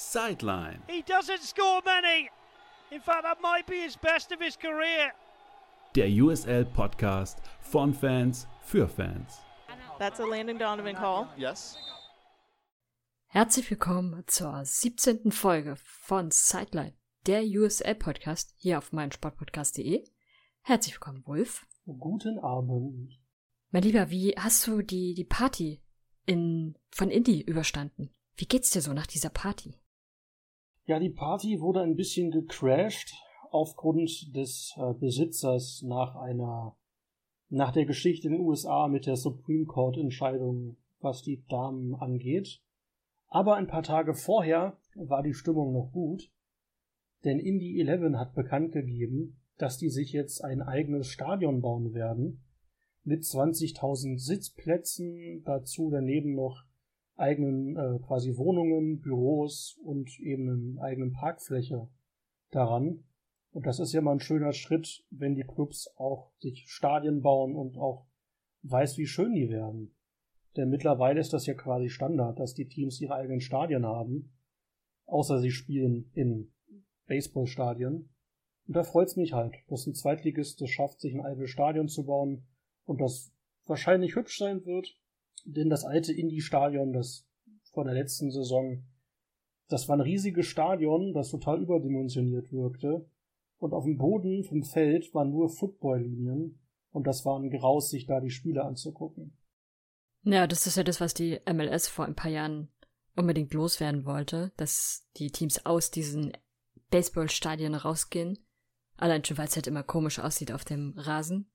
Sideline. He doesn't score many. In fact, that might be his best of his career. Der USL Podcast von Fans für Fans. That's a Landon Donovan call. Yes. Herzlich willkommen zur 17. Folge von Sideline, der USL Podcast hier auf meinsportpodcast.de. Herzlich willkommen, Wolf. Guten Abend. Mein Lieber, wie hast du die, die Party in, von Indie überstanden? Wie geht's dir so nach dieser Party? Ja, die Party wurde ein bisschen gecrashed aufgrund des äh, Besitzers nach einer, nach der Geschichte in den USA mit der Supreme Court Entscheidung, was die Damen angeht. Aber ein paar Tage vorher war die Stimmung noch gut, denn Indie 11 hat bekannt gegeben, dass die sich jetzt ein eigenes Stadion bauen werden mit 20.000 Sitzplätzen, dazu daneben noch eigenen äh, quasi Wohnungen, Büros und eben eine eigene Parkfläche daran. Und das ist ja mal ein schöner Schritt, wenn die Clubs auch sich Stadien bauen und auch weiß, wie schön die werden. Denn mittlerweile ist das ja quasi Standard, dass die Teams ihre eigenen Stadien haben, außer sie spielen in Baseballstadien. Und da freut's mich halt, dass ein Zweitligist es schafft, sich ein eigenes Stadion zu bauen und das wahrscheinlich hübsch sein wird, denn das alte Indie-Stadion, das vor der letzten Saison, das war ein riesiges Stadion, das total überdimensioniert wirkte. Und auf dem Boden vom Feld waren nur Football-Linien. Und das war ein Graus, sich da die Spiele anzugucken. Ja, das ist ja das, was die MLS vor ein paar Jahren unbedingt loswerden wollte, dass die Teams aus diesen Baseballstadien rausgehen. Allein schon, weil es halt immer komisch aussieht auf dem Rasen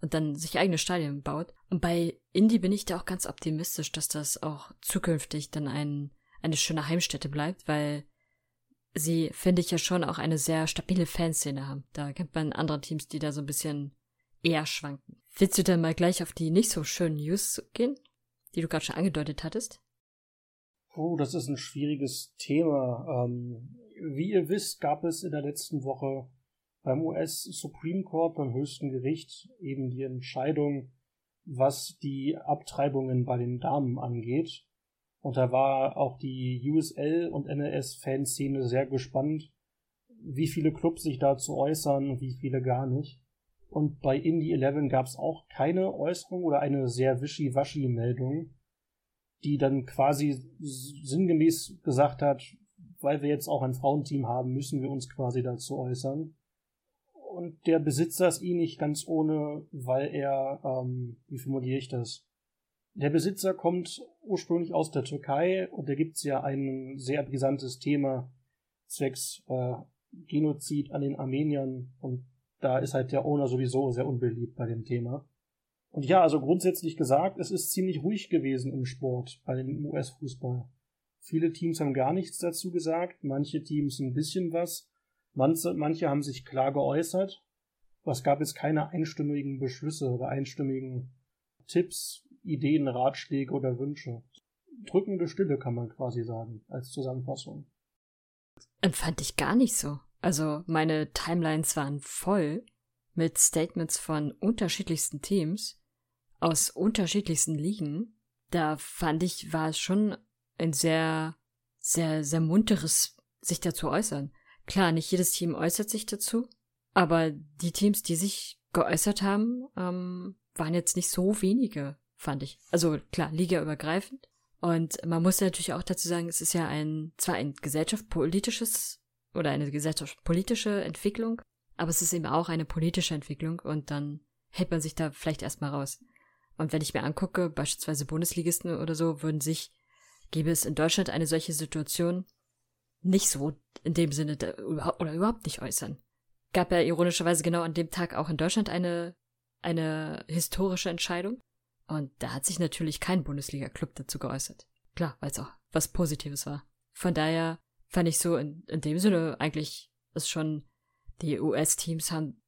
und dann sich eigene Stadien baut. Und bei Indie bin ich da auch ganz optimistisch, dass das auch zukünftig dann ein, eine schöne Heimstätte bleibt, weil sie, finde ich, ja schon auch eine sehr stabile Fanszene haben. Da kennt man andere Teams, die da so ein bisschen eher schwanken. Willst du dann mal gleich auf die nicht so schönen News gehen, die du gerade schon angedeutet hattest? Oh, das ist ein schwieriges Thema. Ähm, wie ihr wisst, gab es in der letzten Woche beim US Supreme Court, beim höchsten Gericht, eben die Entscheidung, was die Abtreibungen bei den Damen angeht. Und da war auch die USL und MLS-Fanszene sehr gespannt, wie viele Clubs sich dazu äußern und wie viele gar nicht. Und bei Indie 11 gab es auch keine Äußerung oder eine sehr wischiwaschi Meldung, die dann quasi sinngemäß gesagt hat, weil wir jetzt auch ein Frauenteam haben, müssen wir uns quasi dazu äußern und der Besitzer ist eh nicht ganz ohne, weil er, ähm, wie formuliere ich das? Der Besitzer kommt ursprünglich aus der Türkei und da gibt's ja ein sehr brisantes Thema zwecks äh, Genozid an den Armeniern und da ist halt der Owner sowieso sehr unbeliebt bei dem Thema. Und ja, also grundsätzlich gesagt, es ist ziemlich ruhig gewesen im Sport, bei dem US-Fußball. Viele Teams haben gar nichts dazu gesagt, manche Teams ein bisschen was, Manche, manche haben sich klar geäußert. Es gab jetzt keine einstimmigen Beschlüsse oder einstimmigen Tipps, Ideen, Ratschläge oder Wünsche. Drückende Stille kann man quasi sagen, als Zusammenfassung. Empfand ich gar nicht so. Also meine Timelines waren voll mit Statements von unterschiedlichsten Teams aus unterschiedlichsten Ligen. Da fand ich, war es schon ein sehr, sehr, sehr munteres sich dazu äußern. Klar, nicht jedes Team äußert sich dazu, aber die Teams, die sich geäußert haben, ähm, waren jetzt nicht so wenige, fand ich. Also klar, ligaübergreifend. Und man muss natürlich auch dazu sagen, es ist ja ein, zwar ein gesellschaftspolitisches oder eine gesellschaftspolitische Entwicklung, aber es ist eben auch eine politische Entwicklung und dann hält man sich da vielleicht erstmal raus. Und wenn ich mir angucke, beispielsweise Bundesligisten oder so, würden sich, gäbe es in Deutschland eine solche Situation, nicht so in dem Sinne oder überhaupt nicht äußern. Gab ja ironischerweise genau an dem Tag auch in Deutschland eine, eine historische Entscheidung. Und da hat sich natürlich kein Bundesliga-Club dazu geäußert. Klar, weil es auch was Positives war. Von daher fand ich so in, in dem Sinne eigentlich ist schon, die US-Teams haben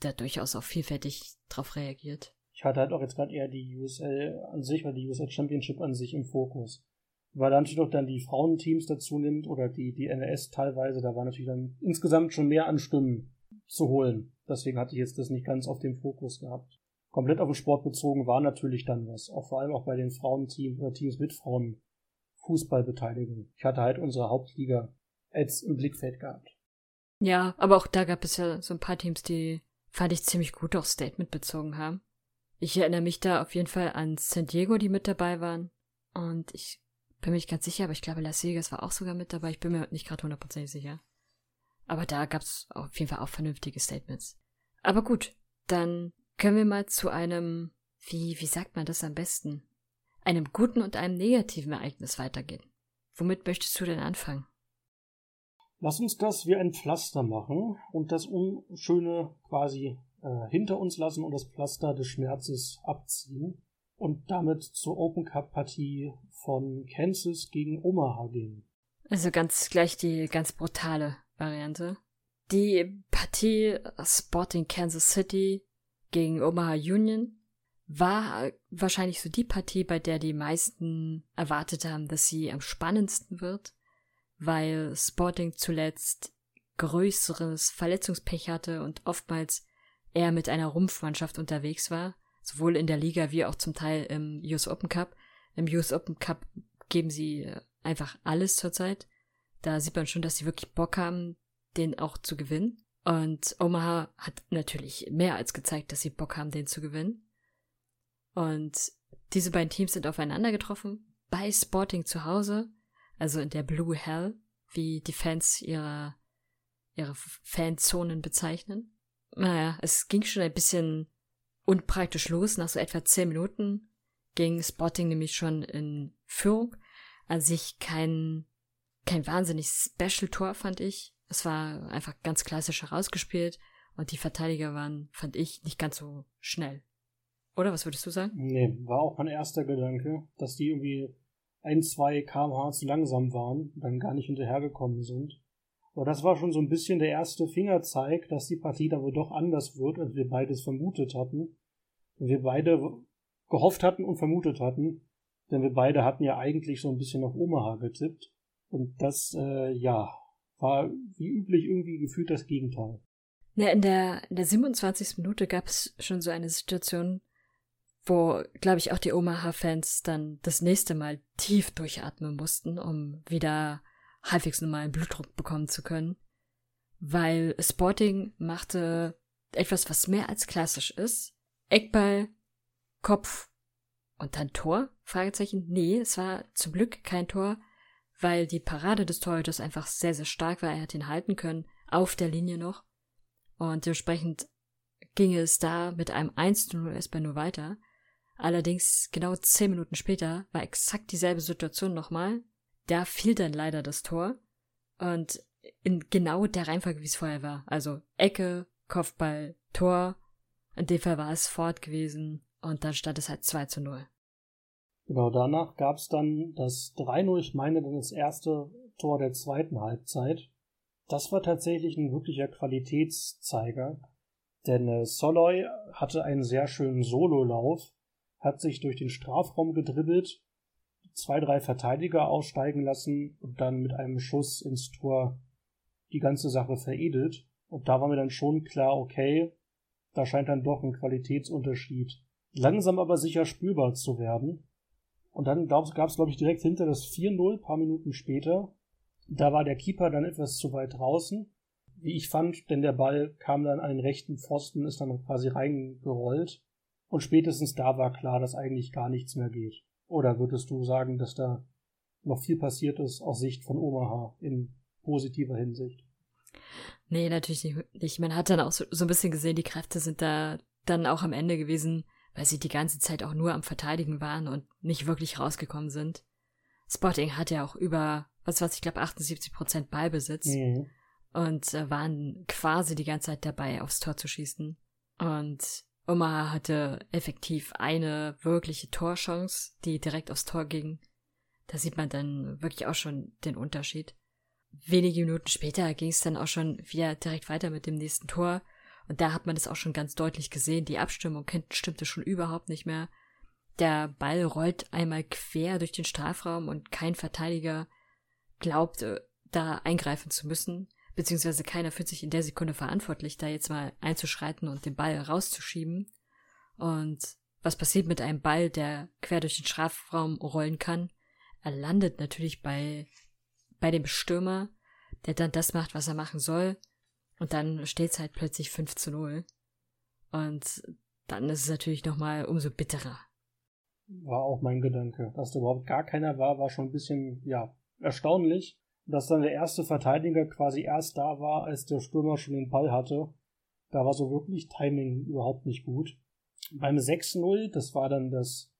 da durchaus auch vielfältig drauf reagiert. Ich hatte halt auch jetzt gerade eher die USL an sich oder die USL Championship an sich im Fokus weil da natürlich noch dann die Frauenteams dazu nimmt oder die, die NLS teilweise, da war natürlich dann insgesamt schon mehr an Stimmen zu holen. Deswegen hatte ich jetzt das nicht ganz auf dem Fokus gehabt. Komplett auf den Sport bezogen war natürlich dann was. Auch vor allem auch bei den Frauenteams oder Teams mit Frauen Fußballbeteiligung. Ich hatte halt unsere Hauptliga als im Blickfeld gehabt. Ja, aber auch da gab es ja so ein paar Teams, die fand ich ziemlich gut auch Statement bezogen haben. Ich erinnere mich da auf jeden Fall an San Diego, die mit dabei waren. Und ich bin mir nicht ganz sicher, aber ich glaube, Las Vegas war auch sogar mit dabei. Ich bin mir nicht gerade hundertprozentig sicher. Aber da gab es auf jeden Fall auch vernünftige Statements. Aber gut, dann können wir mal zu einem, wie, wie sagt man das am besten? Einem guten und einem negativen Ereignis weitergehen. Womit möchtest du denn anfangen? Lass uns das wie ein Pflaster machen und das Unschöne quasi äh, hinter uns lassen und das Pflaster des Schmerzes abziehen und damit zur Open Cup Partie von Kansas gegen Omaha gehen. Also ganz gleich die ganz brutale Variante. Die Partie Sporting Kansas City gegen Omaha Union war wahrscheinlich so die Partie, bei der die meisten erwartet haben, dass sie am spannendsten wird weil Sporting zuletzt größeres Verletzungspech hatte und oftmals eher mit einer Rumpfmannschaft unterwegs war, sowohl in der Liga wie auch zum Teil im US Open Cup. Im US Open Cup geben sie äh, einfach alles zurzeit. Da sieht man schon, dass sie wirklich Bock haben, den auch zu gewinnen. Und Omaha hat natürlich mehr als gezeigt, dass sie Bock haben, den zu gewinnen. Und diese beiden Teams sind aufeinander getroffen bei Sporting zu Hause also in der Blue Hell, wie die Fans ihre, ihre Fanzonen bezeichnen. Naja, es ging schon ein bisschen unpraktisch los. Nach so etwa zehn Minuten ging Spotting nämlich schon in Führung. An sich kein, kein wahnsinnig Special-Tor, fand ich. Es war einfach ganz klassisch herausgespielt und die Verteidiger waren, fand ich, nicht ganz so schnell. Oder was würdest du sagen? Nee, war auch mein erster Gedanke, dass die irgendwie ein, zwei kmh zu langsam waren, dann gar nicht hinterhergekommen sind. Aber das war schon so ein bisschen der erste Fingerzeig, dass die Partie da wohl doch anders wird, als wir beides vermutet hatten. Und wir beide gehofft hatten und vermutet hatten, denn wir beide hatten ja eigentlich so ein bisschen auf Omaha getippt. Und das, äh, ja, war wie üblich irgendwie gefühlt das Gegenteil. Ja, in der, in der 27. Minute gab es schon so eine Situation, wo, glaube ich, auch die Omaha-Fans dann das nächste Mal tief durchatmen mussten, um wieder halbwegs normalen Blutdruck bekommen zu können. Weil Sporting machte etwas, was mehr als klassisch ist. Eckball, Kopf und dann Tor? Fragezeichen. Nee, es war zum Glück kein Tor, weil die Parade des Torhüters einfach sehr, sehr stark war. Er hat ihn halten können, auf der Linie noch. Und dementsprechend ging es da mit einem 1-0 erstmal nur weiter. Allerdings genau zehn Minuten später war exakt dieselbe Situation nochmal. Da fiel dann leider das Tor. Und in genau der Reihenfolge, wie es vorher war. Also Ecke, Kopfball, Tor. In dem Fall war es fort gewesen. Und dann stand es halt 2 zu 0. Genau, danach gab es dann das 3-0, ich meine dann das erste Tor der zweiten Halbzeit. Das war tatsächlich ein wirklicher Qualitätszeiger, denn äh, Soloy hatte einen sehr schönen Sololauf hat sich durch den Strafraum gedribbelt, zwei, drei Verteidiger aussteigen lassen und dann mit einem Schuss ins Tor die ganze Sache veredelt. Und da war mir dann schon klar, okay, da scheint dann doch ein Qualitätsunterschied langsam aber sicher spürbar zu werden. Und dann gab es, glaube ich, direkt hinter das 4-0, paar Minuten später. Da war der Keeper dann etwas zu weit draußen, wie ich fand, denn der Ball kam dann an den rechten Pfosten, ist dann quasi reingerollt. Und spätestens da war klar, dass eigentlich gar nichts mehr geht. Oder würdest du sagen, dass da noch viel passiert ist aus Sicht von Omaha in positiver Hinsicht? Nee, natürlich nicht. Man hat dann auch so, so ein bisschen gesehen, die Kräfte sind da dann auch am Ende gewesen, weil sie die ganze Zeit auch nur am Verteidigen waren und nicht wirklich rausgekommen sind. Spotting hat ja auch über, was weiß ich glaube, 78 Prozent Ballbesitz mhm. und äh, waren quasi die ganze Zeit dabei, aufs Tor zu schießen. Und Omaha hatte effektiv eine wirkliche Torchance, die direkt aufs Tor ging. Da sieht man dann wirklich auch schon den Unterschied. Wenige Minuten später ging es dann auch schon wieder direkt weiter mit dem nächsten Tor. Und da hat man das auch schon ganz deutlich gesehen. Die Abstimmung stimmte schon überhaupt nicht mehr. Der Ball rollt einmal quer durch den Strafraum und kein Verteidiger glaubt, da eingreifen zu müssen beziehungsweise keiner fühlt sich in der Sekunde verantwortlich, da jetzt mal einzuschreiten und den Ball rauszuschieben. Und was passiert mit einem Ball, der quer durch den Strafraum rollen kann? er landet natürlich bei, bei dem Stürmer, der dann das macht, was er machen soll. Und dann steht es halt plötzlich 5 zu 0. Und dann ist es natürlich nochmal umso bitterer. War auch mein Gedanke. Dass da überhaupt gar keiner war, war schon ein bisschen, ja, erstaunlich. Dass dann der erste Verteidiger quasi erst da war, als der Stürmer schon den Ball hatte. Da war so wirklich Timing überhaupt nicht gut. Beim 6-0, das war dann das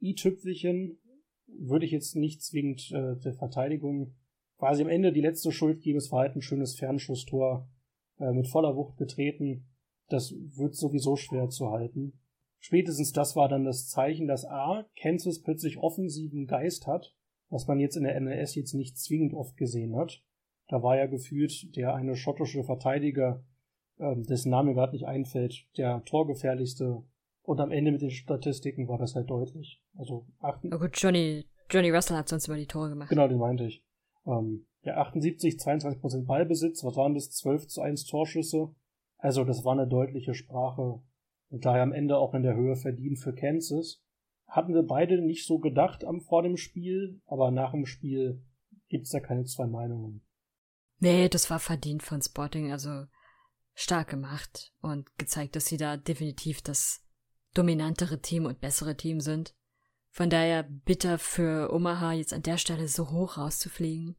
i-Tüpfelchen, würde ich jetzt nicht zwingend äh, der Verteidigung quasi am Ende die letzte Schuld geben. Es war halt ein schönes Fernschusstor äh, mit voller Wucht getreten. Das wird sowieso schwer zu halten. Spätestens das war dann das Zeichen, dass A, Kansas plötzlich offensiven Geist hat, was man jetzt in der MLS jetzt nicht zwingend oft gesehen hat. Da war ja gefühlt der eine schottische Verteidiger, ähm, dessen Name gerade nicht einfällt, der torgefährlichste. Und am Ende mit den Statistiken war das halt deutlich. Also achten. Oh gut, Johnny, Johnny Russell hat sonst immer die Tore gemacht. Genau, den meinte ich. Ähm, ja, 78, 22% Ballbesitz, was waren das? 12 zu 1 Torschüsse. Also, das war eine deutliche Sprache. Und daher am Ende auch in der Höhe verdient für Kansas. Hatten wir beide nicht so gedacht am vor dem Spiel, aber nach dem Spiel gibt's da keine zwei Meinungen. Nee, das war verdient von Sporting, also stark gemacht und gezeigt, dass sie da definitiv das dominantere Team und bessere Team sind. Von daher bitter für Omaha jetzt an der Stelle so hoch rauszufliegen.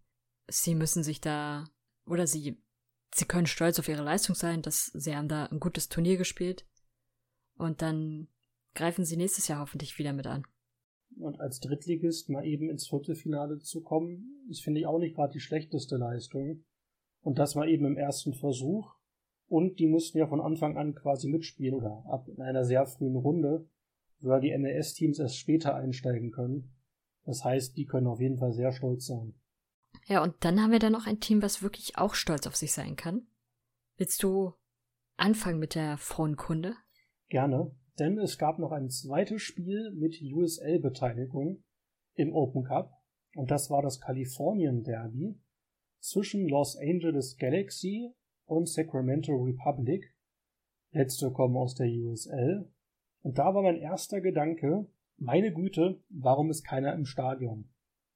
Sie müssen sich da, oder sie, sie können stolz auf ihre Leistung sein, dass sie haben da ein gutes Turnier gespielt. Und dann greifen sie nächstes Jahr hoffentlich wieder mit an. Und als Drittligist mal eben ins Viertelfinale zu kommen, ist, finde ich, auch nicht gerade die schlechteste Leistung. Und das mal eben im ersten Versuch. Und die mussten ja von Anfang an quasi mitspielen oder ab in einer sehr frühen Runde, weil die NES-Teams erst später einsteigen können. Das heißt, die können auf jeden Fall sehr stolz sein. Ja, und dann haben wir da noch ein Team, was wirklich auch stolz auf sich sein kann. Willst du anfangen mit der frohen Kunde? Gerne, denn es gab noch ein zweites Spiel mit USL-Beteiligung im Open Cup. Und das war das Kalifornien Derby zwischen Los Angeles Galaxy und Sacramento Republic. Letzte kommen aus der USL. Und da war mein erster Gedanke, meine Güte, warum ist keiner im Stadion?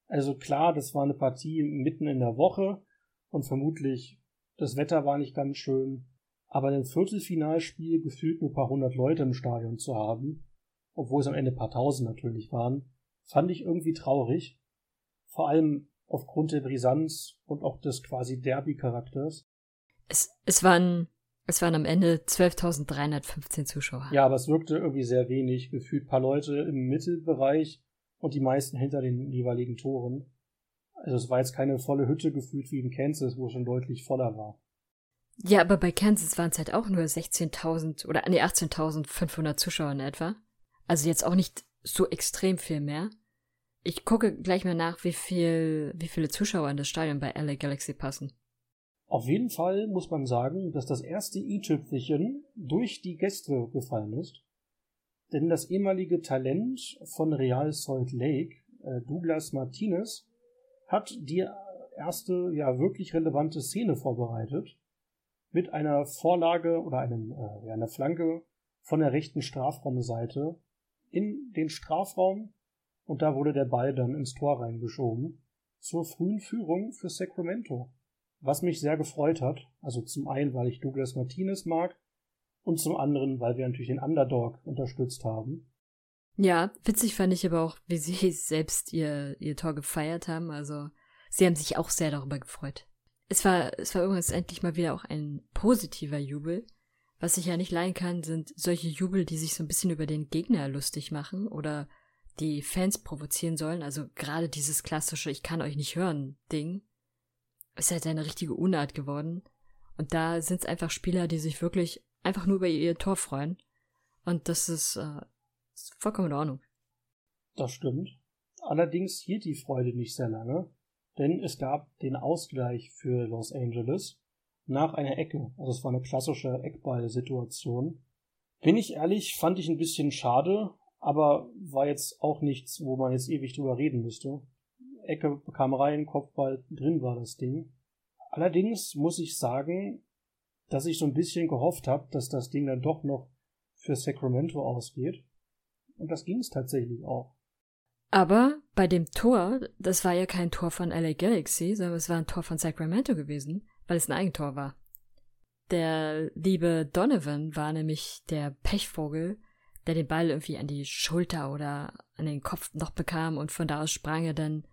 Also klar, das war eine Partie mitten in der Woche und vermutlich das Wetter war nicht ganz schön. Aber ein Viertelfinalspiel gefühlt nur ein paar hundert Leute im Stadion zu haben, obwohl es am Ende ein paar tausend natürlich waren, fand ich irgendwie traurig. Vor allem aufgrund der Brisanz und auch des quasi Derby-Charakters. Es, es waren, es waren am Ende 12.315 Zuschauer. Ja, aber es wirkte irgendwie sehr wenig. Gefühlt ein paar Leute im Mittelbereich und die meisten hinter den jeweiligen Toren. Also es war jetzt keine volle Hütte gefühlt wie in Kansas, wo es schon deutlich voller war. Ja, aber bei Kansas waren es halt auch nur 16.000 oder nee, 18.500 Zuschauer in etwa. Also jetzt auch nicht so extrem viel mehr. Ich gucke gleich mal nach, wie viel, wie viele Zuschauer in das Stadion bei LA Galaxy passen. Auf jeden Fall muss man sagen, dass das erste i-Tüpfelchen durch die Gäste gefallen ist. Denn das ehemalige Talent von Real Salt Lake, äh, Douglas Martinez, hat die erste, ja, wirklich relevante Szene vorbereitet. Mit einer Vorlage oder einem, äh, einer Flanke von der rechten Strafraumseite in den Strafraum und da wurde der Ball dann ins Tor reingeschoben. Zur frühen Führung für Sacramento was mich sehr gefreut hat. Also zum einen, weil ich Douglas Martinez mag und zum anderen, weil wir natürlich den Underdog unterstützt haben. Ja, witzig fand ich aber auch, wie sie selbst ihr, ihr Tor gefeiert haben. Also sie haben sich auch sehr darüber gefreut. Es war, es war übrigens endlich mal wieder auch ein positiver Jubel. Was ich ja nicht leiden kann, sind solche Jubel, die sich so ein bisschen über den Gegner lustig machen oder die Fans provozieren sollen. Also gerade dieses klassische Ich kann euch nicht hören Ding ist halt eine richtige Unart geworden. Und da sind es einfach Spieler, die sich wirklich einfach nur über ihr Tor freuen. Und das ist, äh, ist vollkommen in Ordnung. Das stimmt. Allerdings hielt die Freude nicht sehr lange, denn es gab den Ausgleich für Los Angeles nach einer Ecke. Also es war eine klassische Eckball-Situation. Bin ich ehrlich, fand ich ein bisschen schade, aber war jetzt auch nichts, wo man jetzt ewig drüber reden müsste. Ecke kam rein, Kopfball drin war das Ding. Allerdings muss ich sagen, dass ich so ein bisschen gehofft habe, dass das Ding dann doch noch für Sacramento ausgeht. Und das ging es tatsächlich auch. Aber bei dem Tor, das war ja kein Tor von LA Galaxy, sondern es war ein Tor von Sacramento gewesen, weil es ein Eigentor war. Der liebe Donovan war nämlich der Pechvogel, der den Ball irgendwie an die Schulter oder an den Kopf noch bekam und von da aus sprang er dann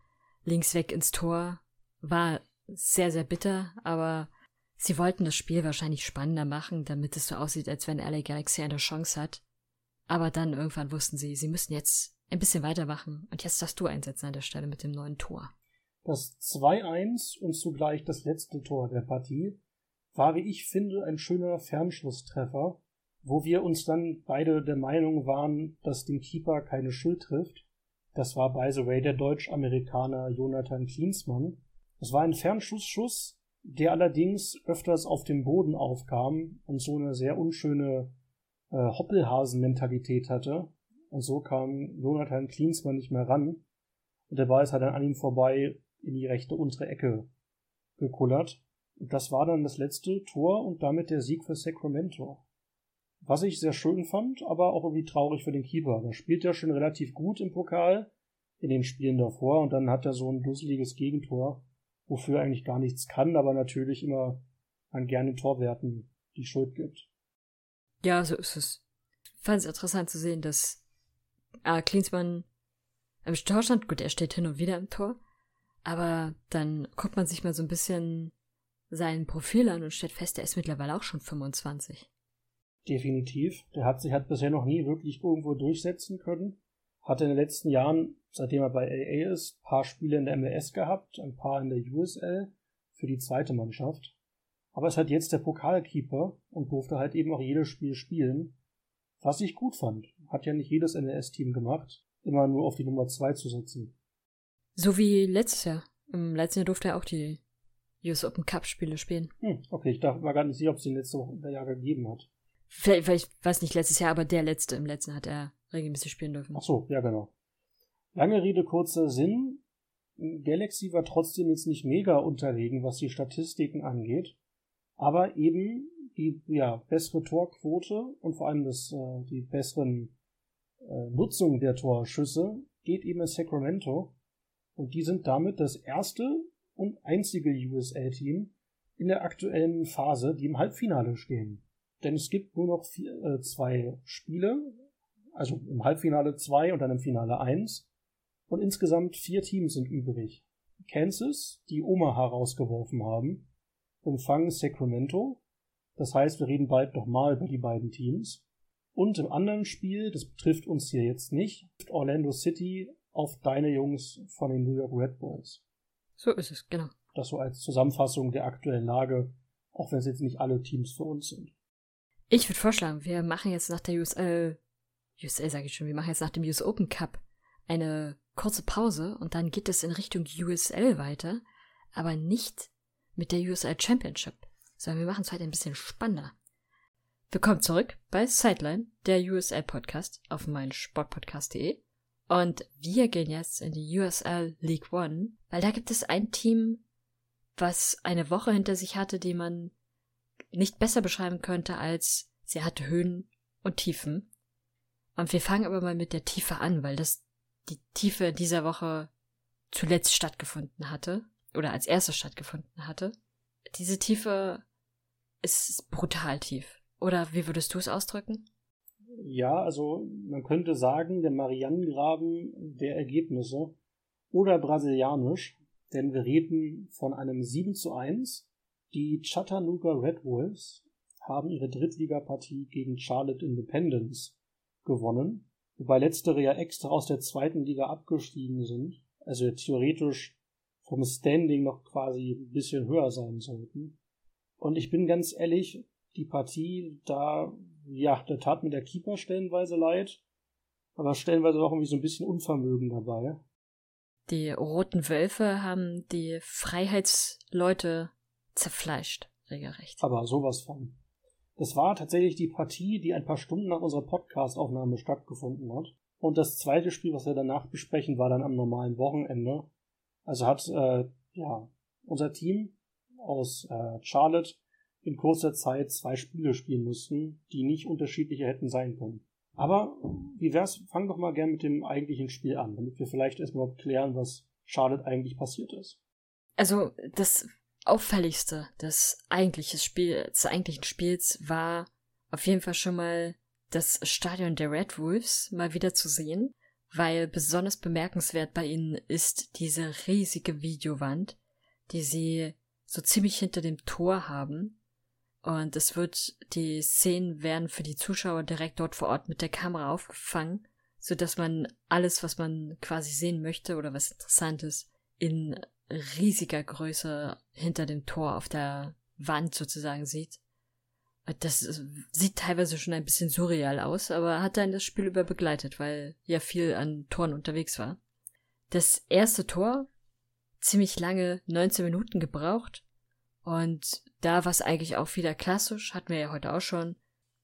links weg ins Tor. War sehr, sehr bitter, aber sie wollten das Spiel wahrscheinlich spannender machen, damit es so aussieht, als wenn LA Galaxy eine Chance hat. Aber dann irgendwann wussten sie, sie müssen jetzt ein bisschen weitermachen. Und jetzt darfst du einsetzen an der Stelle mit dem neuen Tor. Das 2-1 und zugleich das letzte Tor der Partie war, wie ich finde, ein schöner Fernschlusstreffer, wo wir uns dann beide der Meinung waren, dass dem Keeper keine Schuld trifft. Das war, by the way, der Deutsch-Amerikaner Jonathan Klinsmann. Es war ein Fernschussschuss, der allerdings öfters auf dem Boden aufkam und so eine sehr unschöne äh, Hoppelhasen-Mentalität hatte. Und so kam Jonathan Klinsmann nicht mehr ran. Und der Ball ist halt dann an ihm vorbei in die rechte untere Ecke gekullert. Und das war dann das letzte Tor und damit der Sieg für Sacramento. Was ich sehr schön fand, aber auch irgendwie traurig für den Keeper. Da spielt er schon relativ gut im Pokal in den Spielen davor und dann hat er so ein dusseliges Gegentor, wofür er eigentlich gar nichts kann, aber natürlich immer an gerne Torwerten die Schuld gibt. Ja, so ist es. Ich fand es interessant zu sehen, dass äh, Klinsmann im Tor stand. Gut, er steht hin und wieder im Tor. Aber dann guckt man sich mal so ein bisschen sein Profil an und stellt fest, er ist mittlerweile auch schon 25. Definitiv. Der hat sich halt bisher noch nie wirklich irgendwo durchsetzen können. Hat in den letzten Jahren, seitdem er bei AA ist, ein paar Spiele in der MLS gehabt, ein paar in der USL für die zweite Mannschaft. Aber ist halt jetzt der Pokalkeeper und durfte halt eben auch jedes Spiel spielen. Was ich gut fand. Hat ja nicht jedes MLS-Team gemacht, immer nur auf die Nummer 2 zu setzen. So wie letztes Jahr. Im letzten Jahr durfte er auch die US Open Cup Spiele spielen. Hm, okay, ich dachte, war gar nicht sicher, ob es den letzte Jahr gegeben hat. Vielleicht, vielleicht weiß nicht letztes Jahr, aber der letzte im letzten hat er regelmäßig spielen dürfen. Ach so, ja genau. Lange Rede, kurzer Sinn. Galaxy war trotzdem jetzt nicht mega unterlegen, was die Statistiken angeht, aber eben die ja, bessere Torquote und vor allem das, äh, die besseren Nutzung der Torschüsse geht eben in Sacramento und die sind damit das erste und einzige USL-Team in der aktuellen Phase, die im Halbfinale stehen. Denn es gibt nur noch vier, äh, zwei Spiele, also im Halbfinale zwei und dann im Finale eins. Und insgesamt vier Teams sind übrig. Kansas, die Omaha rausgeworfen haben, empfangen Sacramento. Das heißt, wir reden bald nochmal über die beiden Teams. Und im anderen Spiel, das betrifft uns hier jetzt nicht, Orlando City auf deine Jungs von den New York Red Bulls. So ist es, genau. Das so als Zusammenfassung der aktuellen Lage, auch wenn es jetzt nicht alle Teams für uns sind. Ich würde vorschlagen, wir machen jetzt nach der USL, USL sage ich schon, wir machen jetzt nach dem US Open Cup eine kurze Pause und dann geht es in Richtung USL weiter, aber nicht mit der USL Championship, sondern wir machen es heute ein bisschen spannender. Willkommen zurück bei Sideline, der USL Podcast auf meinen Sportpodcast.de. Und wir gehen jetzt in die USL League One, weil da gibt es ein Team, was eine Woche hinter sich hatte, die man nicht besser beschreiben könnte als sie hatte Höhen und Tiefen. Und wir fangen aber mal mit der Tiefe an, weil das die Tiefe dieser Woche zuletzt stattgefunden hatte oder als erstes stattgefunden hatte. Diese Tiefe ist brutal tief. Oder wie würdest du es ausdrücken? Ja, also man könnte sagen, der Marianengraben der Ergebnisse oder brasilianisch, denn wir reden von einem 7 zu 1 die Chattanooga Red Wolves haben ihre Drittligapartie gegen Charlotte Independence gewonnen, wobei letztere ja extra aus der zweiten Liga abgestiegen sind, also theoretisch vom Standing noch quasi ein bisschen höher sein sollten. Und ich bin ganz ehrlich, die Partie, da, ja, da tat mir der Keeper stellenweise leid, aber stellenweise auch irgendwie so ein bisschen Unvermögen dabei. Die roten Wölfe haben die Freiheitsleute zerfleischt, regelrecht. Aber sowas von. Das war tatsächlich die Partie, die ein paar Stunden nach unserer Podcast-Aufnahme stattgefunden hat. Und das zweite Spiel, was wir danach besprechen, war dann am normalen Wochenende. Also hat äh, ja unser Team aus äh, Charlotte in kurzer Zeit zwei Spiele spielen müssen, die nicht unterschiedlicher hätten sein können. Aber wie wär's, fang doch mal gern mit dem eigentlichen Spiel an, damit wir vielleicht erstmal klären, was Charlotte eigentlich passiert ist. Also, das Auffälligste des eigentlichen, Spiel, des eigentlichen Spiels war auf jeden Fall schon mal das Stadion der Red Wolves mal wieder zu sehen, weil besonders bemerkenswert bei ihnen ist diese riesige Videowand, die sie so ziemlich hinter dem Tor haben. Und es wird, die Szenen werden für die Zuschauer direkt dort vor Ort mit der Kamera aufgefangen, so dass man alles, was man quasi sehen möchte oder was interessant ist, in riesiger Größe hinter dem Tor auf der Wand sozusagen sieht. Das sieht teilweise schon ein bisschen surreal aus, aber hat dann das Spiel über begleitet, weil ja viel an Toren unterwegs war. Das erste Tor, ziemlich lange 19 Minuten gebraucht. Und da war es eigentlich auch wieder klassisch, hatten wir ja heute auch schon.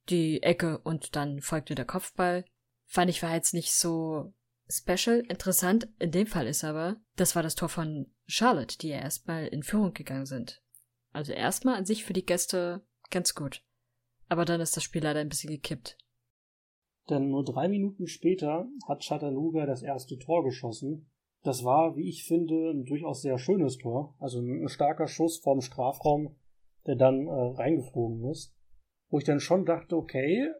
Die Ecke und dann folgte der Kopfball. Fand ich war jetzt nicht so special. Interessant in dem Fall ist aber, das war das Tor von Charlotte, die ja erstmal in Führung gegangen sind. Also erstmal an sich für die Gäste ganz gut. Aber dann ist das Spiel leider ein bisschen gekippt. Denn nur drei Minuten später hat Chattanooga das erste Tor geschossen. Das war, wie ich finde, ein durchaus sehr schönes Tor. Also ein starker Schuss vom Strafraum, der dann äh, reingeflogen ist. Wo ich dann schon dachte, okay,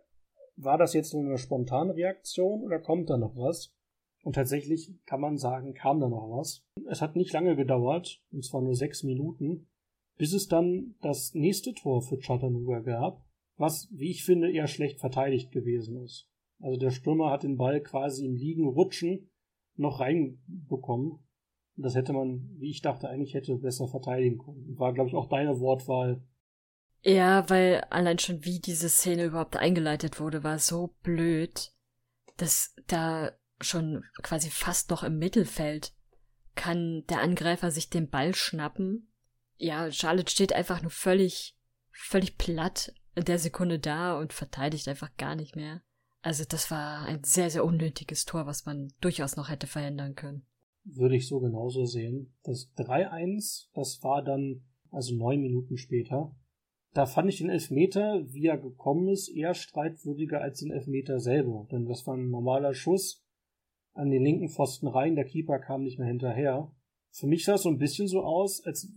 war das jetzt nur eine spontane Reaktion oder kommt da noch was? Und tatsächlich kann man sagen, kam da noch was. Es hat nicht lange gedauert, und zwar nur sechs Minuten, bis es dann das nächste Tor für Chattanooga gab was, wie ich finde, eher schlecht verteidigt gewesen ist. Also der Stürmer hat den Ball quasi im Liegen rutschen noch reinbekommen. Das hätte man, wie ich dachte, eigentlich hätte besser verteidigen können. War, glaube ich, auch deine Wortwahl. Ja, weil allein schon wie diese Szene überhaupt eingeleitet wurde, war so blöd, dass da schon quasi fast noch im Mittelfeld kann der Angreifer sich den Ball schnappen. Ja, Charlotte steht einfach nur völlig, völlig platt in der Sekunde da und verteidigt einfach gar nicht mehr. Also das war ein sehr, sehr unnötiges Tor, was man durchaus noch hätte verhindern können. Würde ich so genauso sehen. Das 3-1, das war dann also neun Minuten später. Da fand ich den Elfmeter, wie er gekommen ist, eher streitwürdiger als den Elfmeter selber. Denn das war ein normaler Schuss an den linken Pfosten rein, der Keeper kam nicht mehr hinterher. Für mich sah es so ein bisschen so aus, als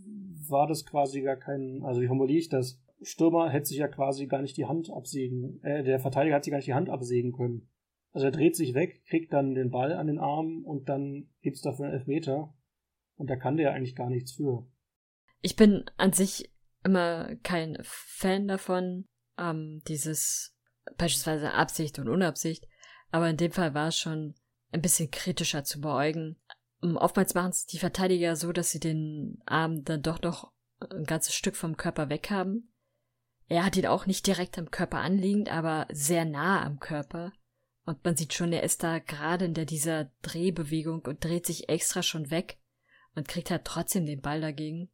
war das quasi gar kein, also wie formuliere ich das? Stürmer hätte sich ja quasi gar nicht die Hand absägen, äh, der Verteidiger hat sich gar nicht die Hand absägen können. Also er dreht sich weg, kriegt dann den Ball an den Arm und dann gibt's dafür einen Elfmeter. Und da kann der ja eigentlich gar nichts für. Ich bin an sich immer kein Fan davon, ähm, dieses beispielsweise Absicht und Unabsicht, aber in dem Fall war es schon ein bisschen kritischer zu beäugen. Oftmals machen es die Verteidiger so, dass sie den Arm dann doch noch ein ganzes Stück vom Körper weg haben er hat ihn auch nicht direkt am Körper anliegend, aber sehr nah am Körper. Und man sieht schon, er ist da gerade in der, dieser Drehbewegung und dreht sich extra schon weg und kriegt halt trotzdem den Ball dagegen.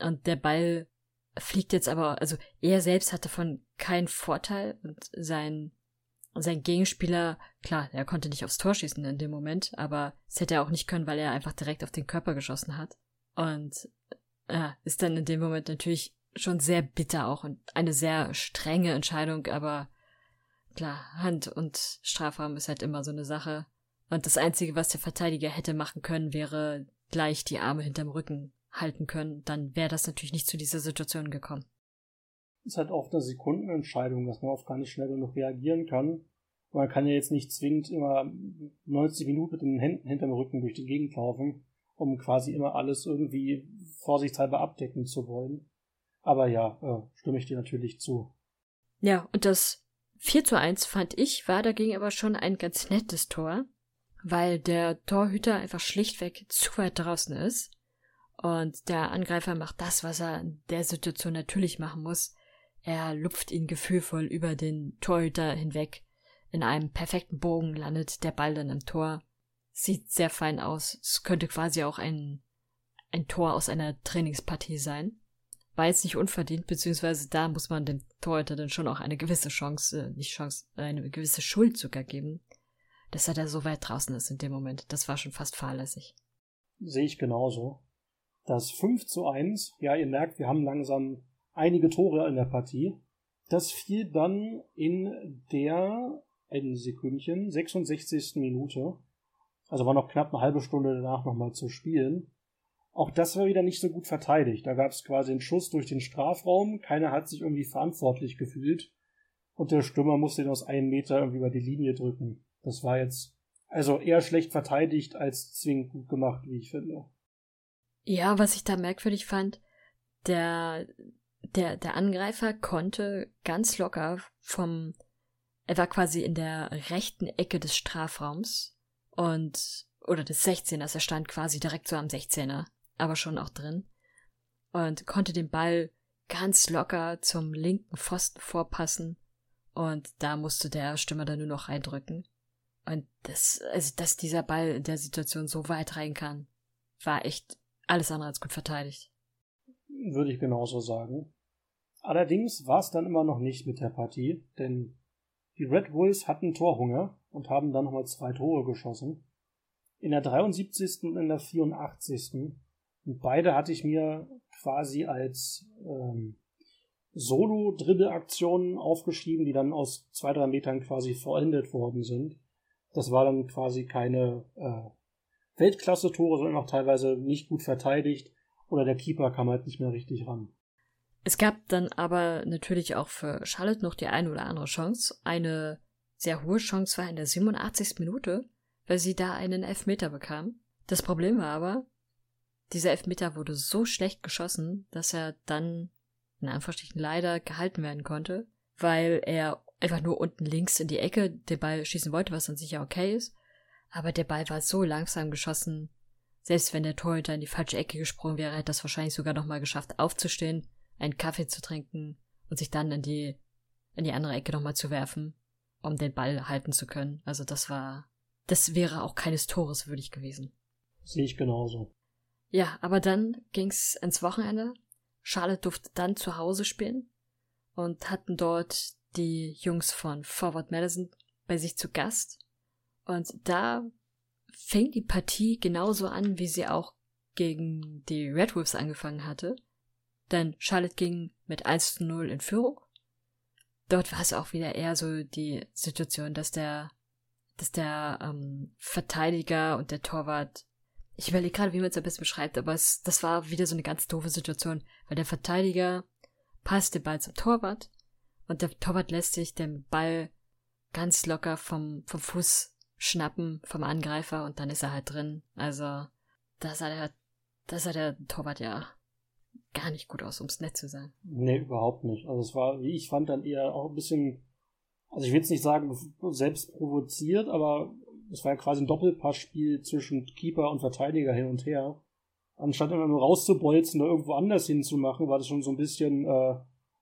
Und der Ball fliegt jetzt aber, also er selbst hatte von keinen Vorteil und sein, sein Gegenspieler, klar, er konnte nicht aufs Tor schießen in dem Moment, aber es hätte er auch nicht können, weil er einfach direkt auf den Körper geschossen hat. Und ja, ist dann in dem Moment natürlich schon sehr bitter auch und eine sehr strenge Entscheidung, aber klar, Hand und Strafraum ist halt immer so eine Sache. Und das Einzige, was der Verteidiger hätte machen können, wäre gleich die Arme hinterm Rücken halten können. Dann wäre das natürlich nicht zu dieser Situation gekommen. Ist halt oft eine Sekundenentscheidung, dass man oft gar nicht schnell genug reagieren kann. Man kann ja jetzt nicht zwingend immer 90 Minuten mit den Händen hinterm Rücken durch die Gegend laufen, um quasi immer alles irgendwie vorsichtshalber abdecken zu wollen. Aber ja, äh, stimme ich dir natürlich zu. Ja, und das 4 zu 1 fand ich, war dagegen aber schon ein ganz nettes Tor, weil der Torhüter einfach schlichtweg zu weit draußen ist. Und der Angreifer macht das, was er in der Situation natürlich machen muss. Er lupft ihn gefühlvoll über den Torhüter hinweg. In einem perfekten Bogen landet der Ball dann im Tor. Sieht sehr fein aus. Es könnte quasi auch ein, ein Tor aus einer Trainingspartie sein war jetzt nicht unverdient, beziehungsweise da muss man dem Torhüter dann schon auch eine gewisse Chance, äh, nicht Chance, eine gewisse Schuld sogar geben, dass er da so weit draußen ist in dem Moment. Das war schon fast fahrlässig. Sehe ich genauso. Das 5 zu 1, ja, ihr merkt, wir haben langsam einige Tore in der Partie. Das fiel dann in der ein Sekündchen, 66. Minute. Also war noch knapp eine halbe Stunde danach nochmal zu spielen. Auch das war wieder nicht so gut verteidigt. Da gab es quasi einen Schuss durch den Strafraum. Keiner hat sich irgendwie verantwortlich gefühlt. Und der Stürmer musste ihn aus einem Meter irgendwie über die Linie drücken. Das war jetzt also eher schlecht verteidigt als zwingend gut gemacht, wie ich finde. Ja, was ich da merkwürdig fand, der, der, der Angreifer konnte ganz locker vom, er war quasi in der rechten Ecke des Strafraums und, oder des 16ers, er stand quasi direkt so am 16er, aber schon auch drin und konnte den Ball ganz locker zum linken Pfosten vorpassen und da musste der Stürmer dann nur noch reindrücken. Und das, also, dass dieser Ball in der Situation so weit rein kann, war echt alles andere als gut verteidigt. Würde ich genauso sagen. Allerdings war es dann immer noch nicht mit der Partie, denn die Red Bulls hatten Torhunger und haben dann nochmal zwei Tore geschossen. In der 73. und in der 84. Und beide hatte ich mir quasi als ähm, Solo-Dribbel-Aktionen aufgeschrieben, die dann aus zwei, drei Metern quasi vollendet worden sind. Das war dann quasi keine äh, Weltklasse-Tore, sondern auch teilweise nicht gut verteidigt oder der Keeper kam halt nicht mehr richtig ran. Es gab dann aber natürlich auch für Charlotte noch die eine oder andere Chance. Eine sehr hohe Chance war in der 87. Minute, weil sie da einen Elfmeter bekam. Das Problem war aber, dieser Elfmeter wurde so schlecht geschossen, dass er dann in Anführungsstrichen leider gehalten werden konnte, weil er einfach nur unten links in die Ecke den Ball schießen wollte, was dann sicher okay ist. Aber der Ball war so langsam geschossen, selbst wenn der Torhüter in die falsche Ecke gesprungen wäre, hätte das wahrscheinlich sogar nochmal geschafft, aufzustehen, einen Kaffee zu trinken und sich dann in die, in die andere Ecke nochmal zu werfen, um den Ball halten zu können. Also das war, das wäre auch keines Tores würdig gewesen. Sehe ich genauso. Ja, aber dann ging's ins Wochenende. Charlotte durfte dann zu Hause spielen und hatten dort die Jungs von Forward Madison bei sich zu Gast. Und da fing die Partie genauso an, wie sie auch gegen die Red Wolves angefangen hatte. Denn Charlotte ging mit 1 zu 0 in Führung. Dort war es auch wieder eher so die Situation, dass der, dass der ähm, Verteidiger und der Torwart, ich überlege gerade, wie man es am besten beschreibt, aber es, das war wieder so eine ganz doofe Situation, weil der Verteidiger passt den Ball zum Torwart und der Torwart lässt sich den Ball ganz locker vom, vom Fuß schnappen vom Angreifer und dann ist er halt drin. Also, da sah der, da sah der Torwart ja gar nicht gut aus, ums nett zu sein. Nee, überhaupt nicht. Also es war, wie ich fand, dann eher auch ein bisschen, also ich will jetzt nicht sagen, selbst provoziert, aber es war ja quasi ein Doppelpassspiel zwischen Keeper und Verteidiger hin und her. Anstatt immer nur rauszubolzen oder irgendwo anders hinzumachen, war das schon so ein bisschen äh,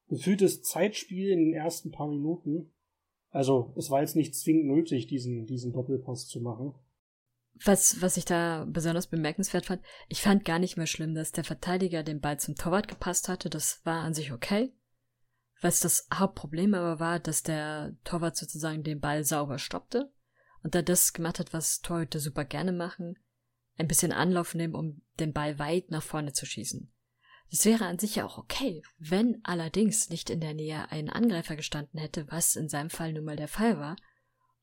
gefühltes Zeitspiel in den ersten paar Minuten. Also es war jetzt nicht zwingend nötig, diesen, diesen Doppelpass zu machen. Was, was ich da besonders bemerkenswert fand, ich fand gar nicht mehr schlimm, dass der Verteidiger den Ball zum Torwart gepasst hatte. Das war an sich okay. Was das Hauptproblem aber war, dass der Torwart sozusagen den Ball sauber stoppte und da das gemacht hat, was Torhüter super gerne machen, ein bisschen Anlauf nehmen, um den Ball weit nach vorne zu schießen. Das wäre an sich ja auch okay, wenn allerdings nicht in der Nähe ein Angreifer gestanden hätte, was in seinem Fall nun mal der Fall war.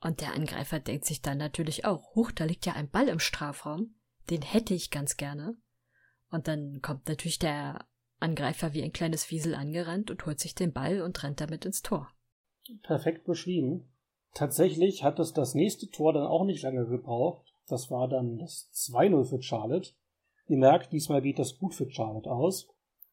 Und der Angreifer denkt sich dann natürlich auch, huch, da liegt ja ein Ball im Strafraum, den hätte ich ganz gerne. Und dann kommt natürlich der Angreifer wie ein kleines Wiesel angerannt und holt sich den Ball und rennt damit ins Tor. Perfekt beschrieben. Tatsächlich hat es das nächste Tor dann auch nicht lange gebraucht. Das war dann das 2-0 für Charlotte. Ihr merkt, diesmal geht das gut für Charlotte aus.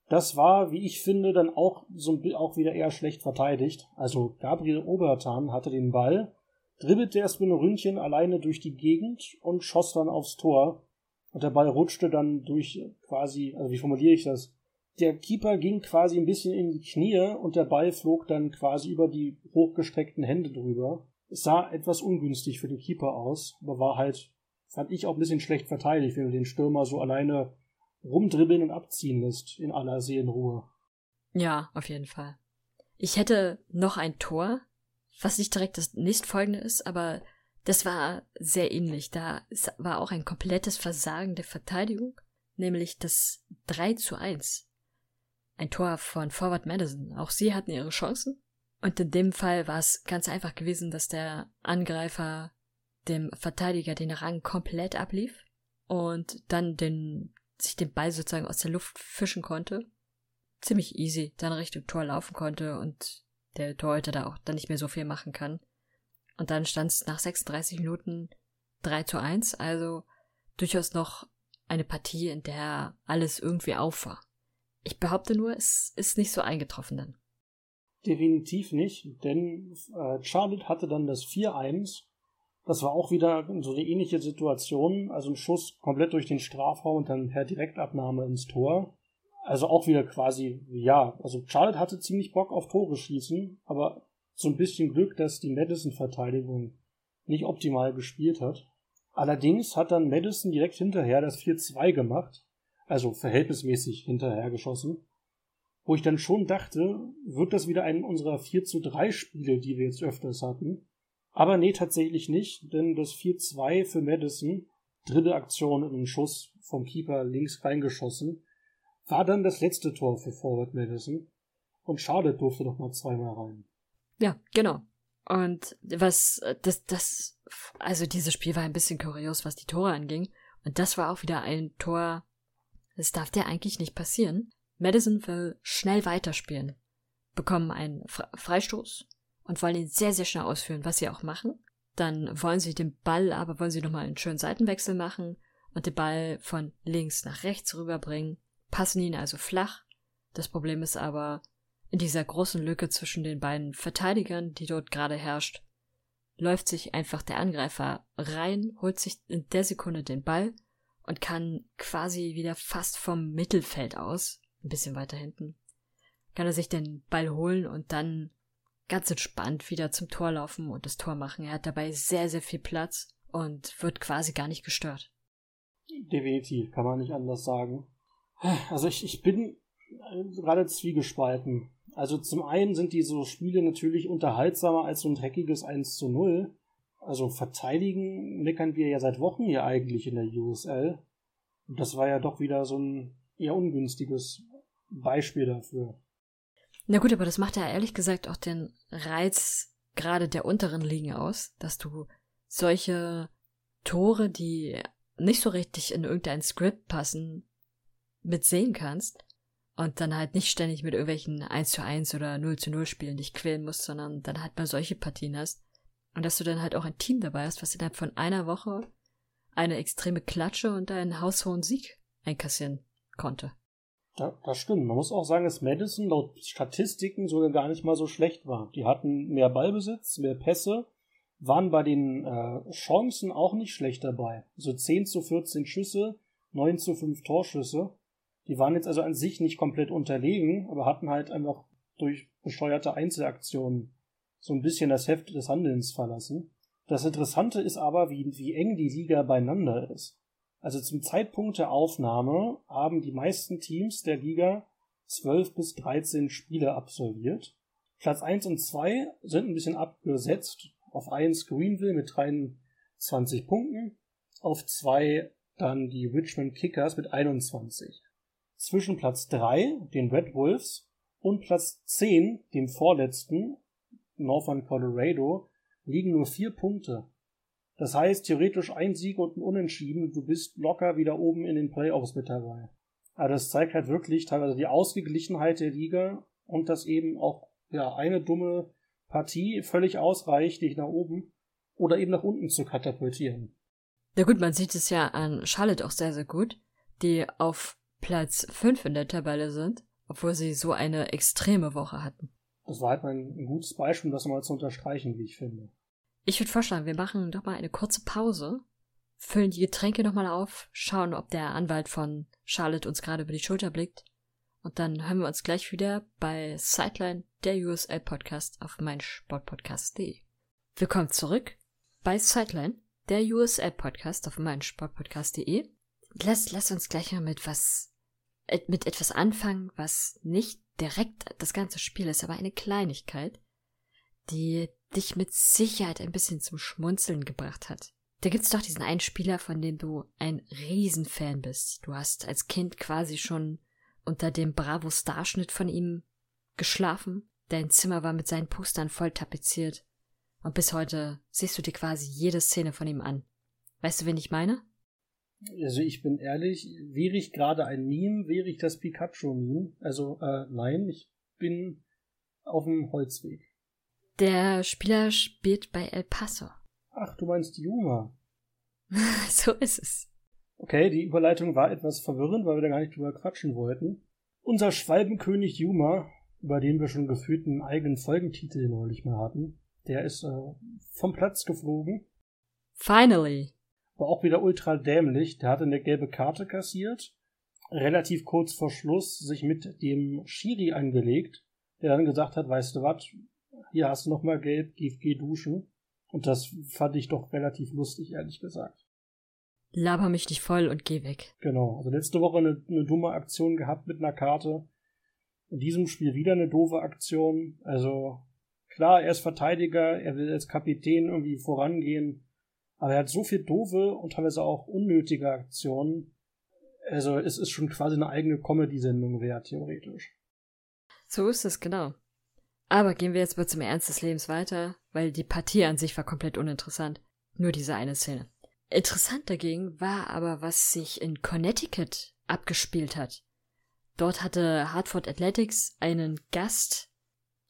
Das war, wie ich finde, dann auch so auch wieder eher schlecht verteidigt. Also Gabriel Obertan hatte den Ball, dribbelte erst mit einem Ründchen alleine durch die Gegend und schoss dann aufs Tor. Und der Ball rutschte dann durch quasi, also wie formuliere ich das? Der Keeper ging quasi ein bisschen in die Knie und der Ball flog dann quasi über die hochgestreckten Hände drüber. Es sah etwas ungünstig für den Keeper aus, aber war halt, fand ich auch ein bisschen schlecht verteidigt, wenn du den Stürmer so alleine rumdribbeln und abziehen lässt in aller Seelenruhe. Ja, auf jeden Fall. Ich hätte noch ein Tor, was nicht direkt das nächstfolgende ist, aber das war sehr ähnlich. Da war auch ein komplettes Versagen der Verteidigung, nämlich das 3 zu 1. Ein Tor von Forward Madison. Auch sie hatten ihre Chancen, Und in dem Fall war es ganz einfach gewesen, dass der Angreifer dem Verteidiger den Rang komplett ablief und dann den, sich den Ball sozusagen aus der Luft fischen konnte. Ziemlich easy, dann Richtung Tor laufen konnte und der Torhüter da auch dann nicht mehr so viel machen kann. Und dann stand es nach 36 Minuten 3 zu 1, also durchaus noch eine Partie, in der alles irgendwie auf war. Ich behaupte nur, es ist nicht so eingetroffen dann. Definitiv nicht, denn äh, Charlotte hatte dann das 4-1. Das war auch wieder so eine ähnliche Situation, also ein Schuss komplett durch den Strafraum und dann per Direktabnahme ins Tor. Also auch wieder quasi, ja, also Charlotte hatte ziemlich Bock auf Tore schießen, aber so ein bisschen Glück, dass die Madison-Verteidigung nicht optimal gespielt hat. Allerdings hat dann Madison direkt hinterher das 4-2 gemacht, also verhältnismäßig hinterher geschossen, wo ich dann schon dachte, wird das wieder ein unserer 4 3 Spiele, die wir jetzt öfters hatten. Aber nee, tatsächlich nicht, denn das 4-2 für Madison, dritte Aktion in einen Schuss vom Keeper links reingeschossen, war dann das letzte Tor für Forward Madison. Und Charlotte durfte doch mal zweimal rein. Ja, genau. Und was, das, das, also dieses Spiel war ein bisschen kurios, was die Tore anging. Und das war auch wieder ein Tor, das darf dir eigentlich nicht passieren. Madison will schnell weiterspielen, bekommen einen Freistoß und wollen ihn sehr, sehr schnell ausführen, was sie auch machen. Dann wollen sie den Ball, aber wollen sie nochmal einen schönen Seitenwechsel machen und den Ball von links nach rechts rüberbringen, passen ihn also flach. Das Problem ist aber, in dieser großen Lücke zwischen den beiden Verteidigern, die dort gerade herrscht, läuft sich einfach der Angreifer rein, holt sich in der Sekunde den Ball und kann quasi wieder fast vom Mittelfeld aus, ein bisschen weiter hinten, kann er sich den Ball holen und dann ganz entspannt wieder zum Tor laufen und das Tor machen. Er hat dabei sehr, sehr viel Platz und wird quasi gar nicht gestört. Definitiv, kann man nicht anders sagen. Also ich, ich bin gerade zwiegespalten. Also zum einen sind diese Spiele natürlich unterhaltsamer als so ein dreckiges 1 zu 0. Also verteidigen meckern wir ja seit Wochen hier eigentlich in der USL. Und das war ja doch wieder so ein eher ungünstiges Beispiel dafür. Na gut, aber das macht ja ehrlich gesagt auch den Reiz gerade der unteren Ligen aus, dass du solche Tore, die nicht so richtig in irgendein Skript passen, mitsehen kannst und dann halt nicht ständig mit irgendwelchen 1 zu 1 oder 0 zu 0 Spielen dich quälen musst, sondern dann halt mal solche Partien hast. Und dass du dann halt auch ein Team dabei hast, was innerhalb von einer Woche eine extreme Klatsche und einen haushohen Sieg einkassieren konnte. Ja, das stimmt. Man muss auch sagen, dass Madison laut Statistiken sogar gar nicht mal so schlecht war. Die hatten mehr Ballbesitz, mehr Pässe, waren bei den äh, Chancen auch nicht schlecht dabei. So also 10 zu 14 Schüsse, 9 zu 5 Torschüsse. Die waren jetzt also an sich nicht komplett unterlegen, aber hatten halt einfach durch besteuerte Einzelaktionen so ein bisschen das Heft des Handelns verlassen. Das Interessante ist aber, wie, wie eng die Liga beieinander ist. Also zum Zeitpunkt der Aufnahme haben die meisten Teams der Liga 12 bis 13 Spiele absolviert. Platz 1 und 2 sind ein bisschen abgesetzt. Auf 1 Greenville mit 23 Punkten, auf 2 dann die Richmond Kickers mit 21 zwischen Platz 3, den Red Wolves, und Platz 10, dem vorletzten, Northern Colorado, liegen nur vier Punkte. Das heißt, theoretisch ein Sieg und ein Unentschieden, du bist locker wieder oben in den Playoffs mit dabei. Aber das zeigt halt wirklich teilweise die Ausgeglichenheit der Liga und dass eben auch ja, eine dumme Partie völlig ausreicht, dich nach oben oder eben nach unten zu katapultieren. Ja gut, man sieht es ja an Charlotte auch sehr, sehr gut, die auf Platz 5 in der Tabelle sind, obwohl sie so eine extreme Woche hatten. Das war halt mal ein gutes Beispiel, um das mal zu unterstreichen, wie ich finde. Ich würde vorschlagen, wir machen doch mal eine kurze Pause, füllen die Getränke nochmal auf, schauen, ob der Anwalt von Charlotte uns gerade über die Schulter blickt. Und dann hören wir uns gleich wieder bei Sideline, der USL Podcast auf meinsportpodcast.de. Willkommen zurück bei Sideline, der USL Podcast auf meinsportpodcast.de lass, lass uns gleich mal mit was, äh, mit etwas anfangen, was nicht direkt das ganze Spiel ist, aber eine Kleinigkeit, die dich mit Sicherheit ein bisschen zum Schmunzeln gebracht hat. Da gibt's doch diesen einen Spieler, von dem du ein Riesenfan bist. Du hast als Kind quasi schon unter dem Bravo-Starschnitt von ihm geschlafen. Dein Zimmer war mit seinen Postern voll tapeziert. Und bis heute siehst du dir quasi jede Szene von ihm an. Weißt du, wen ich meine? Also ich bin ehrlich, wäre ich gerade ein Meme, wäre ich das Pikachu-Meme. Also äh, nein, ich bin auf dem Holzweg. Der Spieler spielt bei El Paso. Ach, du meinst Yuma. so ist es. Okay, die Überleitung war etwas verwirrend, weil wir da gar nicht drüber quatschen wollten. Unser Schwalbenkönig Yuma, über den wir schon gefühlt einen eigenen Folgentitel neulich mal hatten, der ist äh, vom Platz geflogen. Finally. War auch wieder ultra dämlich. Der hatte eine gelbe Karte kassiert, relativ kurz vor Schluss sich mit dem Schiri angelegt, der dann gesagt hat, weißt du was, hier hast du noch mal gelb, geh, geh duschen. Und das fand ich doch relativ lustig, ehrlich gesagt. Laber mich nicht voll und geh weg. Genau. Also letzte Woche eine, eine dumme Aktion gehabt mit einer Karte. In diesem Spiel wieder eine doofe Aktion. Also klar, er ist Verteidiger, er will als Kapitän irgendwie vorangehen. Aber er hat so viel doofe und teilweise auch unnötige Aktionen. Also es ist schon quasi eine eigene Comedy-Sendung wert, theoretisch. So ist es, genau. Aber gehen wir jetzt mal zum Ernst des Lebens weiter, weil die Partie an sich war komplett uninteressant. Nur diese eine Szene. Interessant dagegen war aber, was sich in Connecticut abgespielt hat. Dort hatte Hartford Athletics einen Gast,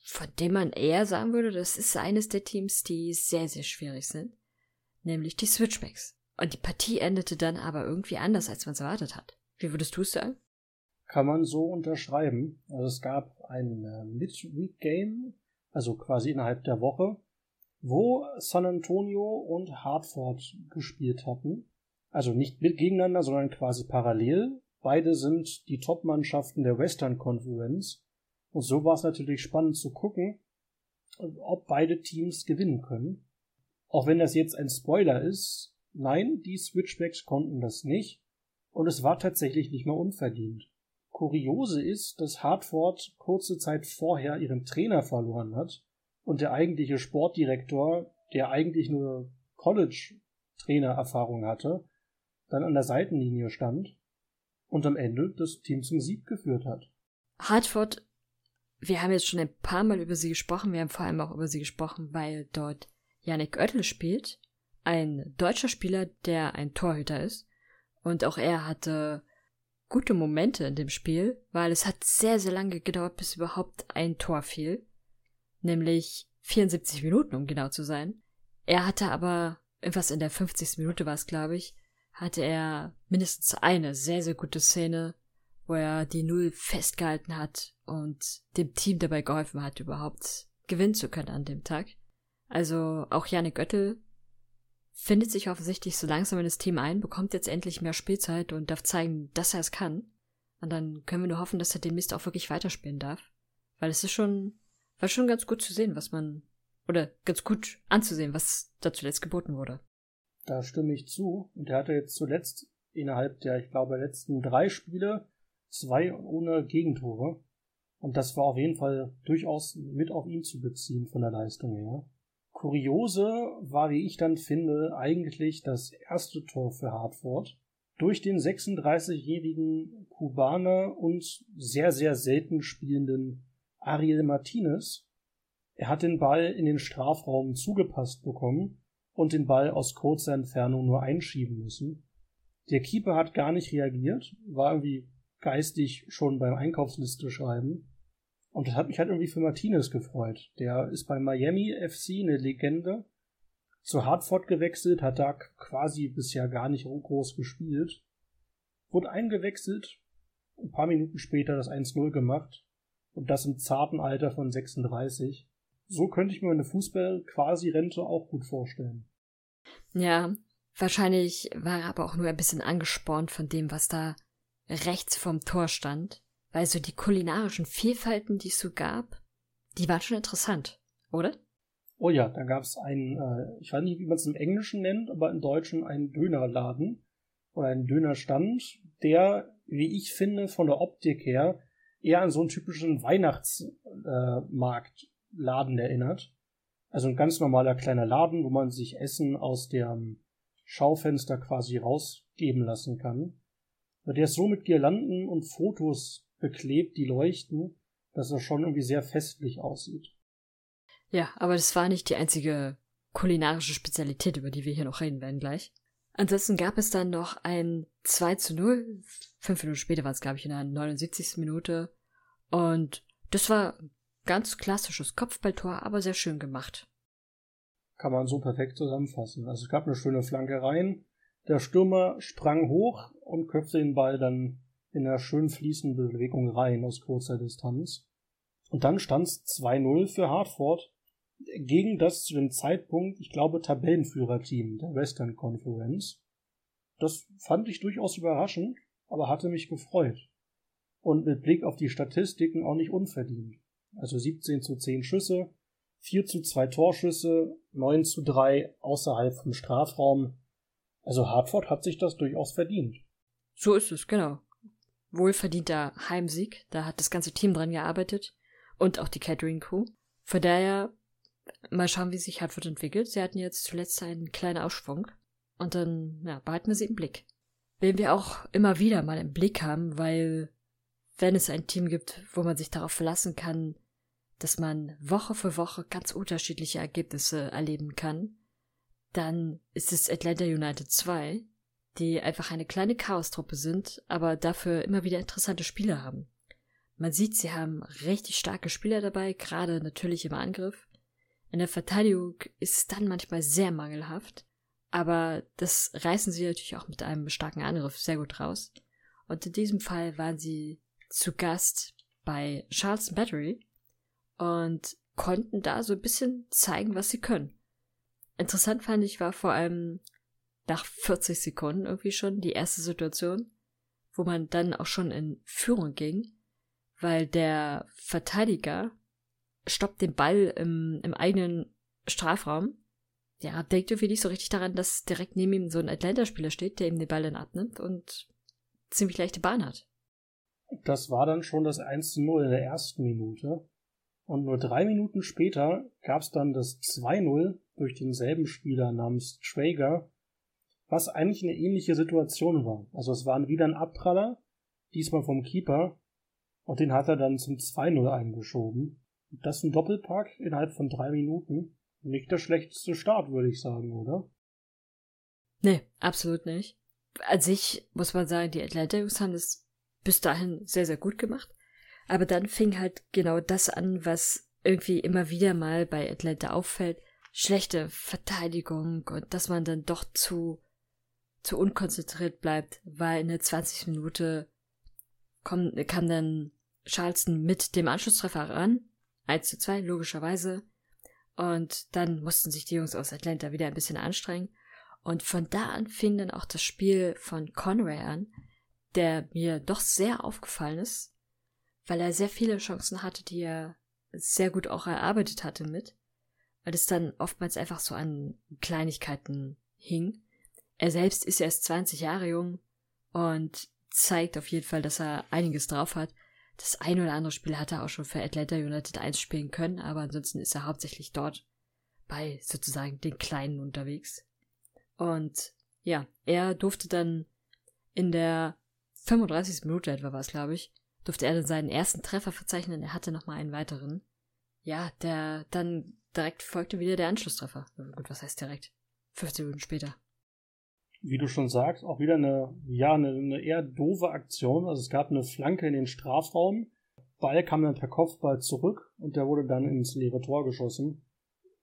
von dem man eher sagen würde, das ist eines der Teams, die sehr, sehr schwierig sind, nämlich die Switchbacks. Und die Partie endete dann aber irgendwie anders, als man es erwartet hat. Wie würdest du es sagen? Kann man so unterschreiben. Also es gab ein äh, Midweek-Game, also quasi innerhalb der Woche, wo San Antonio und Hartford gespielt hatten. Also nicht mit gegeneinander, sondern quasi parallel. Beide sind die Top-Mannschaften der Western Conference. Und so war es natürlich spannend zu gucken, ob beide Teams gewinnen können. Auch wenn das jetzt ein Spoiler ist, nein, die Switchbacks konnten das nicht. Und es war tatsächlich nicht mal unverdient. Kuriose ist, dass Hartford kurze Zeit vorher ihren Trainer verloren hat und der eigentliche Sportdirektor, der eigentlich nur College-Trainer-Erfahrung hatte, dann an der Seitenlinie stand und am Ende das Team zum Sieg geführt hat. Hartford, wir haben jetzt schon ein paar Mal über sie gesprochen, wir haben vor allem auch über sie gesprochen, weil dort Yannick Oettel spielt, ein deutscher Spieler, der ein Torhüter ist. Und auch er hatte gute Momente in dem Spiel, weil es hat sehr, sehr lange gedauert, bis überhaupt ein Tor fiel. Nämlich 74 Minuten, um genau zu sein. Er hatte aber, irgendwas in der 50. Minute war es, glaube ich, hatte er mindestens eine sehr, sehr gute Szene, wo er die Null festgehalten hat und dem Team dabei geholfen hat, überhaupt gewinnen zu können an dem Tag. Also auch Janik Oettel findet sich offensichtlich so langsam in das Team ein, bekommt jetzt endlich mehr Spielzeit und darf zeigen, dass er es kann. Und dann können wir nur hoffen, dass er den Mist auch wirklich weiterspielen darf. Weil es ist schon, war schon ganz gut zu sehen, was man, oder ganz gut anzusehen, was da zuletzt geboten wurde. Da stimme ich zu. Und er hatte jetzt zuletzt innerhalb der, ich glaube, letzten drei Spiele zwei ohne Gegentore. Und das war auf jeden Fall durchaus mit auf ihn zu beziehen von der Leistung her. Kuriose war, wie ich dann finde, eigentlich das erste Tor für Hartford durch den 36-jährigen Kubaner und sehr, sehr selten spielenden Ariel Martinez. Er hat den Ball in den Strafraum zugepasst bekommen und den Ball aus kurzer Entfernung nur einschieben müssen. Der Keeper hat gar nicht reagiert, war irgendwie geistig schon beim Einkaufsliste schreiben und das hat mich halt irgendwie für Martinez gefreut. Der ist bei Miami FC eine Legende. Zu Hartford gewechselt, hat da quasi bisher gar nicht groß gespielt. Wurde eingewechselt, ein paar Minuten später das 1-0 gemacht. Und das im zarten Alter von 36. So könnte ich mir eine Fußball-Quasi-Rente auch gut vorstellen. Ja, wahrscheinlich war er aber auch nur ein bisschen angespornt von dem, was da rechts vom Tor stand. Weil so die kulinarischen Vielfalten, die es so gab, die waren schon interessant, oder? Oh ja, da gab es einen, äh, ich weiß nicht, wie man es im Englischen nennt, aber im Deutschen einen Dönerladen oder einen Dönerstand, der, wie ich finde, von der Optik her eher an so einen typischen Weihnachtsmarktladen äh, erinnert. Also ein ganz normaler kleiner Laden, wo man sich Essen aus dem Schaufenster quasi rausgeben lassen kann. Der ist so mit Girlanden und Fotos beklebt, die leuchten. dass es schon irgendwie sehr festlich aussieht. Ja, aber das war nicht die einzige kulinarische Spezialität, über die wir hier noch reden werden gleich. Ansonsten gab es dann noch ein 2 zu 0. Fünf Minuten später war es, glaube ich, in der 79. Minute. Und das war ganz klassisches Kopfballtor, aber sehr schön gemacht. Kann man so perfekt zusammenfassen. Also es gab eine schöne Flanke rein. Der Stürmer sprang hoch und köpfte den Ball dann in einer schön fließenden Bewegung rein aus kurzer Distanz. Und dann stand es 2-0 für Hartford gegen das zu dem Zeitpunkt, ich glaube, Tabellenführerteam der Western Conference. Das fand ich durchaus überraschend, aber hatte mich gefreut. Und mit Blick auf die Statistiken auch nicht unverdient. Also 17 zu 10 Schüsse, 4 zu 2 Torschüsse, 9 zu 3 außerhalb vom Strafraum. Also Hartford hat sich das durchaus verdient. So ist es, genau. Wohlverdienter Heimsieg, da hat das ganze Team dran gearbeitet und auch die Catering Crew. Von daher mal schauen, wie sich Hartford entwickelt. Sie hatten jetzt zuletzt einen kleinen Ausschwung und dann ja, behalten wir sie im Blick. Wen wir auch immer wieder mal im Blick haben, weil wenn es ein Team gibt, wo man sich darauf verlassen kann, dass man Woche für Woche ganz unterschiedliche Ergebnisse erleben kann, dann ist es Atlanta United 2, die einfach eine kleine Chaostruppe sind, aber dafür immer wieder interessante Spieler haben. Man sieht, sie haben richtig starke Spieler dabei, gerade natürlich im Angriff. In der Verteidigung ist es dann manchmal sehr mangelhaft, aber das reißen sie natürlich auch mit einem starken Angriff sehr gut raus. Und in diesem Fall waren sie zu Gast bei Charleston Battery und konnten da so ein bisschen zeigen, was sie können. Interessant fand ich war vor allem nach 40 Sekunden irgendwie schon die erste Situation, wo man dann auch schon in Führung ging, weil der Verteidiger stoppt den Ball im, im eigenen Strafraum. Ja, denkt irgendwie nicht so richtig daran, dass direkt neben ihm so ein Atlanta-Spieler steht, der ihm den Ball dann abnimmt und ziemlich leichte Bahn hat. Das war dann schon das 1-0 in der ersten Minute. Und nur drei Minuten später gab es dann das 2-0 durch denselben Spieler namens Traeger, was eigentlich eine ähnliche Situation war. Also es war wieder ein Abpraller, diesmal vom Keeper, und den hat er dann zum 2-0 eingeschoben. Das ist ein Doppelpack innerhalb von drei Minuten. Nicht der schlechteste Start, würde ich sagen, oder? Nee, absolut nicht. An sich muss man sagen, die Atlanta Jungs haben das bis dahin sehr, sehr gut gemacht. Aber dann fing halt genau das an, was irgendwie immer wieder mal bei Atlanta auffällt. Schlechte Verteidigung und dass man dann doch zu, zu unkonzentriert bleibt, weil in der 20. Minute kam, kam dann Charleston mit dem Anschlusstreffer ran 1 zu 2, logischerweise. Und dann mussten sich die Jungs aus Atlanta wieder ein bisschen anstrengen. Und von da an fing dann auch das Spiel von Conway an, der mir doch sehr aufgefallen ist, weil er sehr viele Chancen hatte, die er sehr gut auch erarbeitet hatte mit, weil es dann oftmals einfach so an Kleinigkeiten hing. Er selbst ist erst 20 Jahre jung und zeigt auf jeden Fall, dass er einiges drauf hat das ein oder andere Spiel hat er auch schon für Atlanta United 1 spielen können, aber ansonsten ist er hauptsächlich dort bei sozusagen den Kleinen unterwegs. Und ja, er durfte dann in der 35. Minute etwa war es, glaube ich, durfte er dann seinen ersten Treffer verzeichnen. Er hatte nochmal einen weiteren. Ja, der dann direkt folgte wieder der Anschlusstreffer. Gut, was heißt direkt? 15 Minuten später wie du schon sagst, auch wieder eine, ja, eine, eine eher doofe Aktion. Also es gab eine Flanke in den Strafraum. Ball kam dann per Kopfball zurück und der wurde dann ins leere Tor geschossen.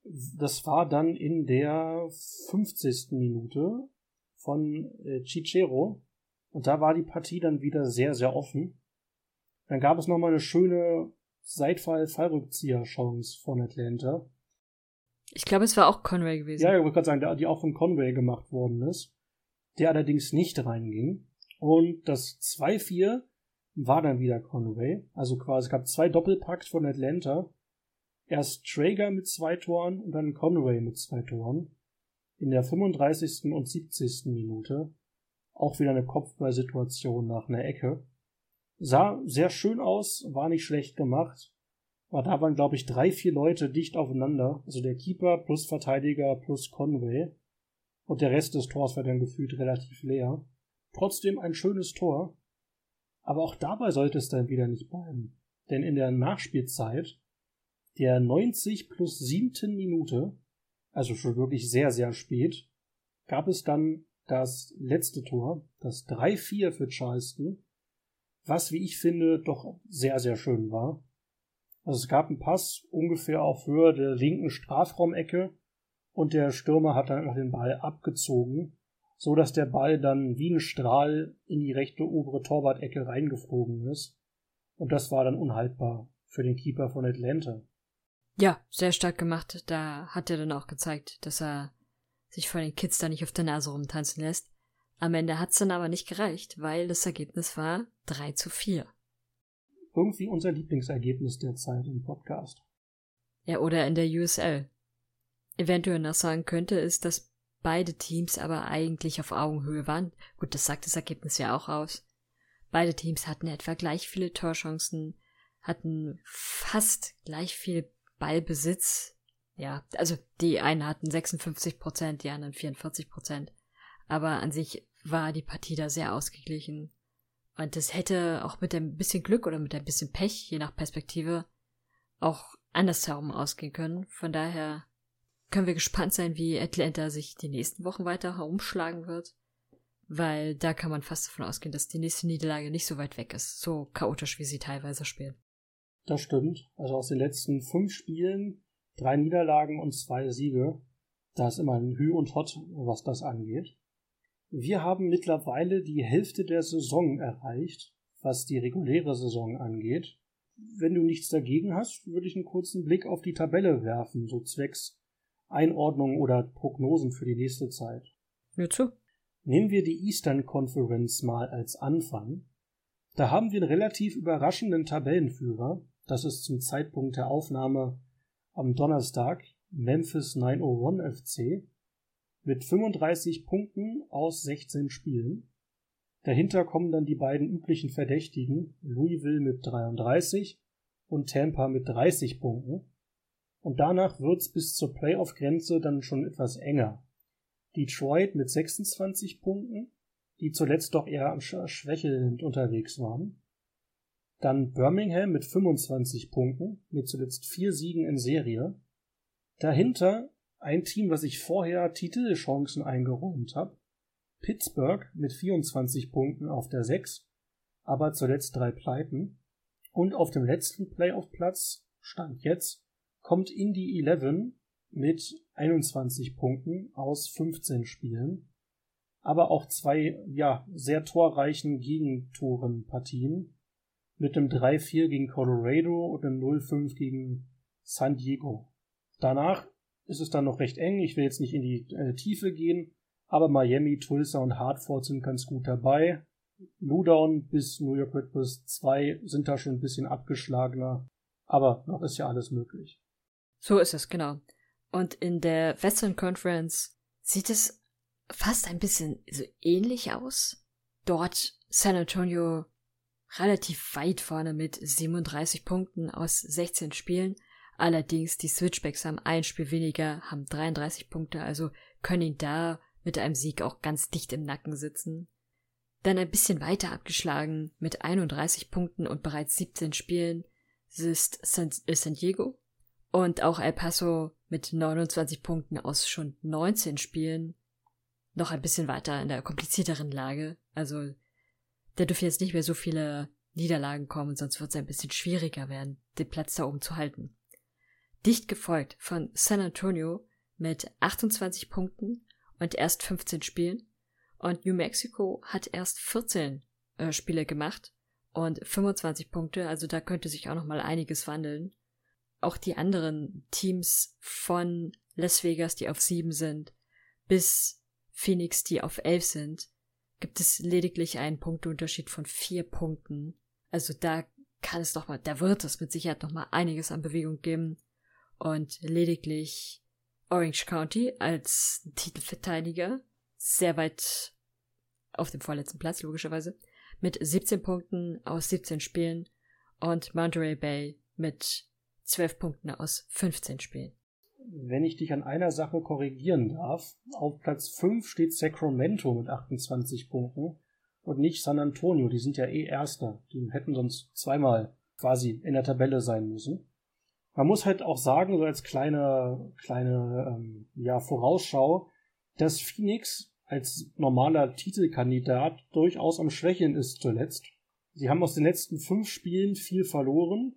Das war dann in der 50. Minute von äh, Cicero. Und da war die Partie dann wieder sehr, sehr offen. Dann gab es nochmal eine schöne Seitfall-Fallrückzieher-Chance von Atlanta. Ich glaube, es war auch Conway gewesen. Ja, ich wollte gerade sagen, die auch von Conway gemacht worden ist der allerdings nicht reinging. Und das 2-4 war dann wieder Conway. Also quasi, gab zwei Doppelpacks von Atlanta. Erst Traeger mit zwei Toren und dann Conway mit zwei Toren. In der 35. und 70. Minute. Auch wieder eine Kopfballsituation nach einer Ecke. Sah sehr schön aus, war nicht schlecht gemacht. Aber da waren, glaube ich, drei, vier Leute dicht aufeinander. Also der Keeper plus Verteidiger plus Conway und der Rest des Tors war dann gefühlt relativ leer. Trotzdem ein schönes Tor. Aber auch dabei sollte es dann wieder nicht bleiben. denn in der Nachspielzeit der 90 plus siebten Minute, also schon wirklich sehr, sehr spät, gab es dann das letzte Tor, das 3-4 für Charleston, was, wie ich finde, doch sehr, sehr schön war. Also es gab einen Pass ungefähr auf Höhe der linken Strafraumecke und der Stürmer hat dann einfach den Ball abgezogen, so dass der Ball dann wie ein Strahl in die rechte obere Torwart-Ecke reingeflogen ist. Und das war dann unhaltbar für den Keeper von Atlanta. Ja, sehr stark gemacht. Da hat er dann auch gezeigt, dass er sich von den Kids da nicht auf der Nase rumtanzen lässt. Am Ende hat's dann aber nicht gereicht, weil das Ergebnis war 3 zu 4. Irgendwie unser Lieblingsergebnis der Zeit im Podcast. Ja, oder in der USL. Eventuell noch sagen könnte, ist, dass beide Teams aber eigentlich auf Augenhöhe waren. Gut, das sagt das Ergebnis ja auch aus. Beide Teams hatten etwa gleich viele Torchancen, hatten fast gleich viel Ballbesitz. Ja, also die einen hatten 56 Prozent, die anderen 44 Prozent. Aber an sich war die Partie da sehr ausgeglichen. Und das hätte auch mit ein bisschen Glück oder mit ein bisschen Pech, je nach Perspektive, auch andersherum ausgehen können. Von daher können wir gespannt sein, wie Atlanta sich die nächsten Wochen weiter herumschlagen wird. Weil da kann man fast davon ausgehen, dass die nächste Niederlage nicht so weit weg ist. So chaotisch, wie sie teilweise spielen. Das stimmt. Also aus den letzten fünf Spielen drei Niederlagen und zwei Siege. Da ist immer ein Hü und Hot, was das angeht. Wir haben mittlerweile die Hälfte der Saison erreicht, was die reguläre Saison angeht. Wenn du nichts dagegen hast, würde ich einen kurzen Blick auf die Tabelle werfen, so zwecks Einordnung oder Prognosen für die nächste Zeit. Nur zu. Nehmen wir die Eastern Conference mal als Anfang. Da haben wir einen relativ überraschenden Tabellenführer. Das ist zum Zeitpunkt der Aufnahme am Donnerstag Memphis 901 FC mit 35 Punkten aus 16 Spielen. Dahinter kommen dann die beiden üblichen Verdächtigen, Louisville mit 33 und Tampa mit 30 Punkten. Und danach wird's bis zur Playoff-Grenze dann schon etwas enger. Detroit mit 26 Punkten, die zuletzt doch eher am schwächelnd unterwegs waren. Dann Birmingham mit 25 Punkten, mit zuletzt vier Siegen in Serie. Dahinter ein Team, was ich vorher Titelchancen eingeräumt habe. Pittsburgh mit 24 Punkten auf der 6, aber zuletzt drei Pleiten. Und auf dem letzten Playoff-Platz, Stand jetzt, kommt Indy 11 mit 21 Punkten aus 15 Spielen. Aber auch zwei, ja, sehr torreichen Gegentoren-Partien. Mit einem 3-4 gegen Colorado und einem 0-5 gegen San Diego. Danach ist es dann noch recht eng. Ich will jetzt nicht in die äh, Tiefe gehen, aber Miami, Tulsa und Hartford sind ganz gut dabei. Loudown bis New York Red Bulls 2 sind da schon ein bisschen abgeschlagener, aber noch ist ja alles möglich. So ist es, genau. Und in der Western Conference sieht es fast ein bisschen so ähnlich aus. Dort San Antonio relativ weit vorne mit 37 Punkten aus 16 Spielen. Allerdings die Switchbacks haben ein Spiel weniger, haben 33 Punkte, also können ihn da mit einem Sieg auch ganz dicht im Nacken sitzen. Dann ein bisschen weiter abgeschlagen mit 31 Punkten und bereits 17 Spielen ist San, Diego und auch El Paso mit 29 Punkten aus schon 19 Spielen noch ein bisschen weiter in der komplizierteren Lage. Also da dürfen jetzt nicht mehr so viele Niederlagen kommen, sonst wird es ein bisschen schwieriger werden, den Platz da oben zu halten dicht gefolgt von San Antonio mit 28 Punkten und erst 15 Spielen. Und New Mexico hat erst 14 äh, Spiele gemacht und 25 Punkte, also da könnte sich auch noch mal einiges wandeln. Auch die anderen Teams von Las Vegas, die auf 7 sind, bis Phoenix, die auf 11 sind, gibt es lediglich einen Punktunterschied von 4 Punkten. Also da kann es doch mal, da wird es mit Sicherheit noch mal einiges an Bewegung geben und lediglich Orange County als Titelverteidiger sehr weit auf dem vorletzten Platz, logischerweise, mit 17 Punkten aus 17 Spielen und Monterey Bay mit 12 Punkten aus 15 Spielen. Wenn ich dich an einer Sache korrigieren darf, auf Platz 5 steht Sacramento mit 28 Punkten und nicht San Antonio, die sind ja eh Erster. Die hätten sonst zweimal quasi in der Tabelle sein müssen. Man muss halt auch sagen, so als kleine, kleine ähm, ja, Vorausschau, dass Phoenix als normaler Titelkandidat durchaus am Schwächen ist zuletzt. Sie haben aus den letzten fünf Spielen viel verloren.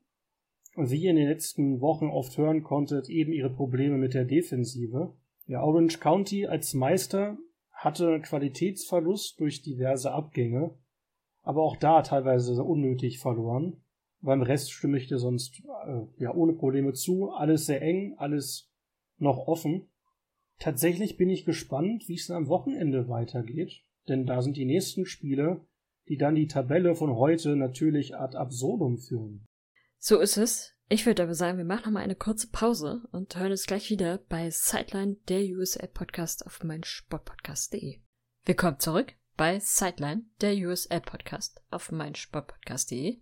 Wie ihr in den letzten Wochen oft hören konntet, eben ihre Probleme mit der Defensive. Ja, Orange County als Meister hatte Qualitätsverlust durch diverse Abgänge, aber auch da teilweise unnötig verloren. Beim Rest stimme ich dir sonst äh, ja ohne Probleme zu. Alles sehr eng, alles noch offen. Tatsächlich bin ich gespannt, wie es am Wochenende weitergeht, denn da sind die nächsten Spiele, die dann die Tabelle von heute natürlich ad absurdum führen. So ist es. Ich würde aber sagen, wir machen nochmal eine kurze Pause und hören uns gleich wieder bei Sideline, der USA Podcast auf meinsportpodcast.de. Willkommen zurück bei Sideline, der USA Podcast auf meinsportpodcast.de.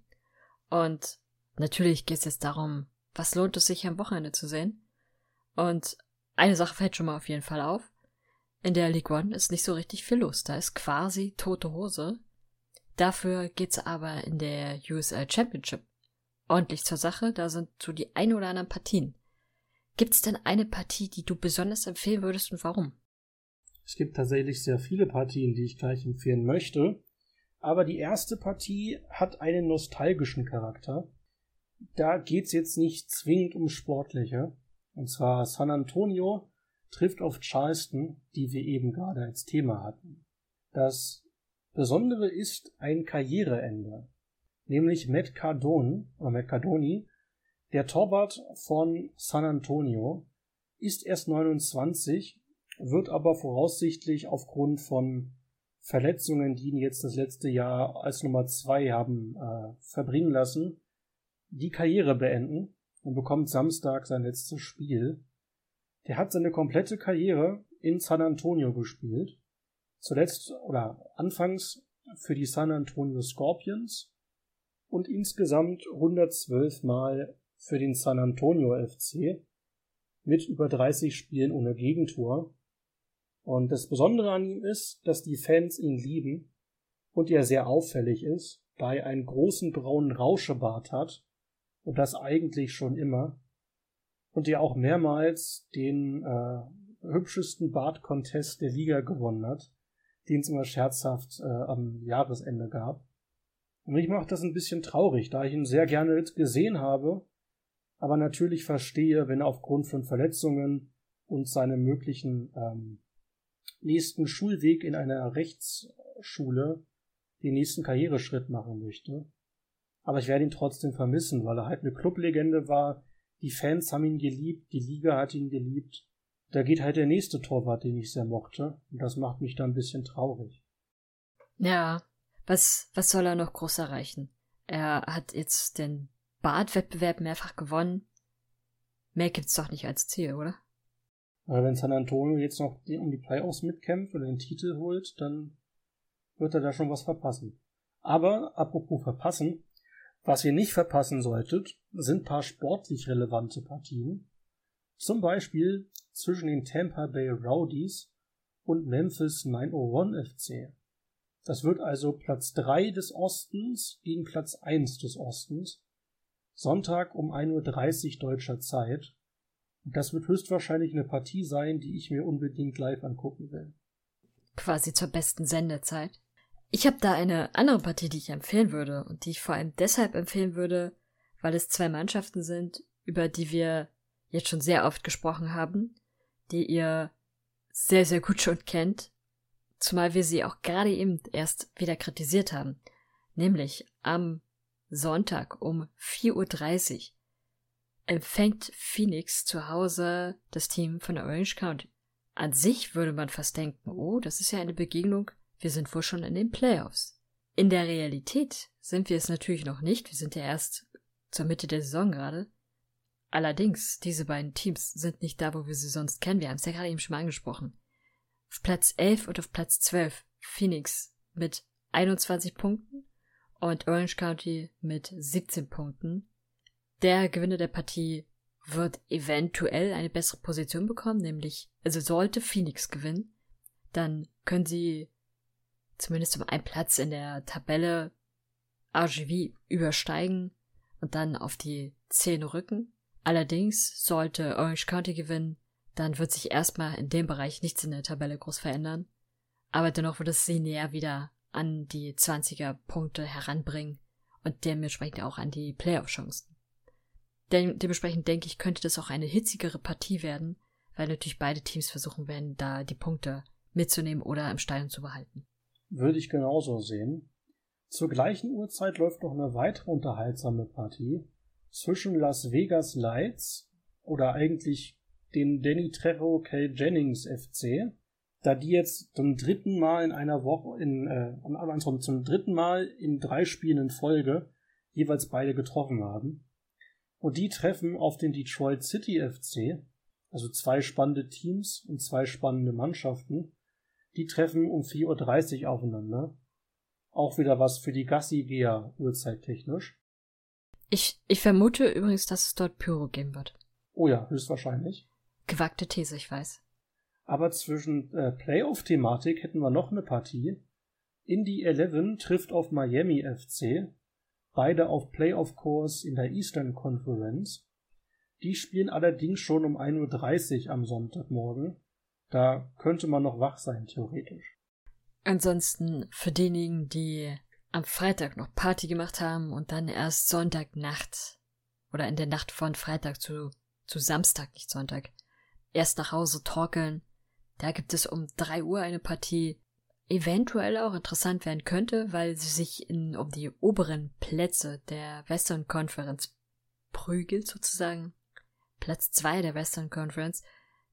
Und natürlich geht es jetzt darum, was lohnt es sich am Wochenende zu sehen? Und eine Sache fällt schon mal auf jeden Fall auf. In der League One ist nicht so richtig viel los. Da ist quasi tote Hose. Dafür geht's aber in der USL Championship ordentlich zur Sache. Da sind so die ein oder anderen Partien. Gibt's denn eine Partie, die du besonders empfehlen würdest und warum? Es gibt tatsächlich sehr viele Partien, die ich gleich empfehlen möchte. Aber die erste Partie hat einen nostalgischen Charakter. Da geht's jetzt nicht zwingend um Sportliche. Und zwar San Antonio trifft auf Charleston, die wir eben gerade als Thema hatten. Das Besondere ist ein Karriereende, nämlich Matt Cardone, oder Matt Cardoni, der Torwart von San Antonio, ist erst 29, wird aber voraussichtlich aufgrund von Verletzungen, die ihn jetzt das letzte Jahr als Nummer zwei haben äh, verbringen lassen, die Karriere beenden und bekommt Samstag sein letztes Spiel. Der hat seine komplette Karriere in San Antonio gespielt. Zuletzt oder anfangs für die San Antonio Scorpions und insgesamt 112 Mal für den San Antonio FC mit über 30 Spielen ohne Gegentor. Und das Besondere an ihm ist, dass die Fans ihn lieben und er sehr auffällig ist, da er einen großen braunen Rauschebart hat und das eigentlich schon immer. Und der auch mehrmals den äh, hübschesten Bart-Contest der Liga gewonnen hat, den es immer scherzhaft äh, am Jahresende gab. Und mich macht das ein bisschen traurig, da ich ihn sehr gerne gesehen habe, aber natürlich verstehe, wenn er aufgrund von Verletzungen und seinem möglichen ähm, nächsten Schulweg in einer Rechtsschule den nächsten Karriereschritt machen möchte. Aber ich werde ihn trotzdem vermissen, weil er halt eine Clublegende war. Die Fans haben ihn geliebt, die Liga hat ihn geliebt. Da geht halt der nächste Torwart, den ich sehr mochte. Und das macht mich da ein bisschen traurig. Ja, was, was soll er noch groß erreichen? Er hat jetzt den Badwettbewerb mehrfach gewonnen. Mehr gibt's doch nicht als Ziel, oder? Aber wenn San Antonio jetzt noch um die Playoffs mitkämpft oder den Titel holt, dann wird er da schon was verpassen. Aber apropos verpassen, was ihr nicht verpassen solltet, sind paar sportlich relevante Partien. Zum Beispiel zwischen den Tampa Bay Rowdies und Memphis 901 FC. Das wird also Platz 3 des Ostens gegen Platz 1 des Ostens. Sonntag um 1.30 Uhr deutscher Zeit. Und das wird höchstwahrscheinlich eine Partie sein, die ich mir unbedingt live angucken will. Quasi zur besten Sendezeit. Ich habe da eine andere Partie, die ich empfehlen würde und die ich vor allem deshalb empfehlen würde, weil es zwei Mannschaften sind, über die wir jetzt schon sehr oft gesprochen haben, die ihr sehr, sehr gut schon kennt, zumal wir sie auch gerade eben erst wieder kritisiert haben, nämlich am Sonntag um 4.30 Uhr empfängt Phoenix zu Hause das Team von Orange County. An sich würde man fast denken, oh, das ist ja eine Begegnung, wir sind wohl schon in den Playoffs. In der Realität sind wir es natürlich noch nicht, wir sind ja erst zur Mitte der Saison gerade. Allerdings, diese beiden Teams sind nicht da, wo wir sie sonst kennen, wir haben es ja gerade eben schon mal angesprochen. Auf Platz 11 und auf Platz 12 Phoenix mit 21 Punkten und Orange County mit 17 Punkten. Der Gewinner der Partie wird eventuell eine bessere Position bekommen, nämlich, also sollte Phoenix gewinnen, dann können sie zumindest um einen Platz in der Tabelle RGV übersteigen und dann auf die 10 rücken. Allerdings sollte Orange County gewinnen, dann wird sich erstmal in dem Bereich nichts in der Tabelle groß verändern. Aber dennoch wird es sie näher wieder an die 20er Punkte heranbringen und dementsprechend auch an die Playoff-Chancen. dementsprechend denke ich, könnte das auch eine hitzigere Partie werden, weil natürlich beide Teams versuchen werden, da die Punkte mitzunehmen oder im Stadion zu behalten. Würde ich genauso sehen. Zur gleichen Uhrzeit läuft noch eine weitere unterhaltsame Partie zwischen Las Vegas Lights oder eigentlich den Danny Trejo K. Jennings FC, da die jetzt zum dritten Mal in einer Woche, in, äh, also zum dritten Mal in drei Spielen in Folge jeweils beide getroffen haben. Und die treffen auf den Detroit City FC, also zwei spannende Teams und zwei spannende Mannschaften. Die treffen um 4.30 Uhr aufeinander. Auch wieder was für die Gassi-Geher uhrzeittechnisch. Ich, ich vermute übrigens, dass es dort Pyro geben wird. Oh ja, höchstwahrscheinlich. Gewagte These, ich weiß. Aber zwischen äh, Playoff-Thematik hätten wir noch eine Partie. Indie 11 trifft auf Miami FC. Beide auf Playoff-Kurs in der Eastern Conference. Die spielen allerdings schon um 1.30 Uhr am Sonntagmorgen. Da könnte man noch wach sein, theoretisch. Ansonsten für diejenigen, die am Freitag noch Party gemacht haben und dann erst Sonntagnacht oder in der Nacht von Freitag zu, zu Samstag, nicht Sonntag, erst nach Hause torkeln. Da gibt es um drei Uhr eine Partie, eventuell auch interessant werden könnte, weil sie sich in, um die oberen Plätze der Western Conference prügelt sozusagen. Platz zwei der Western Conference,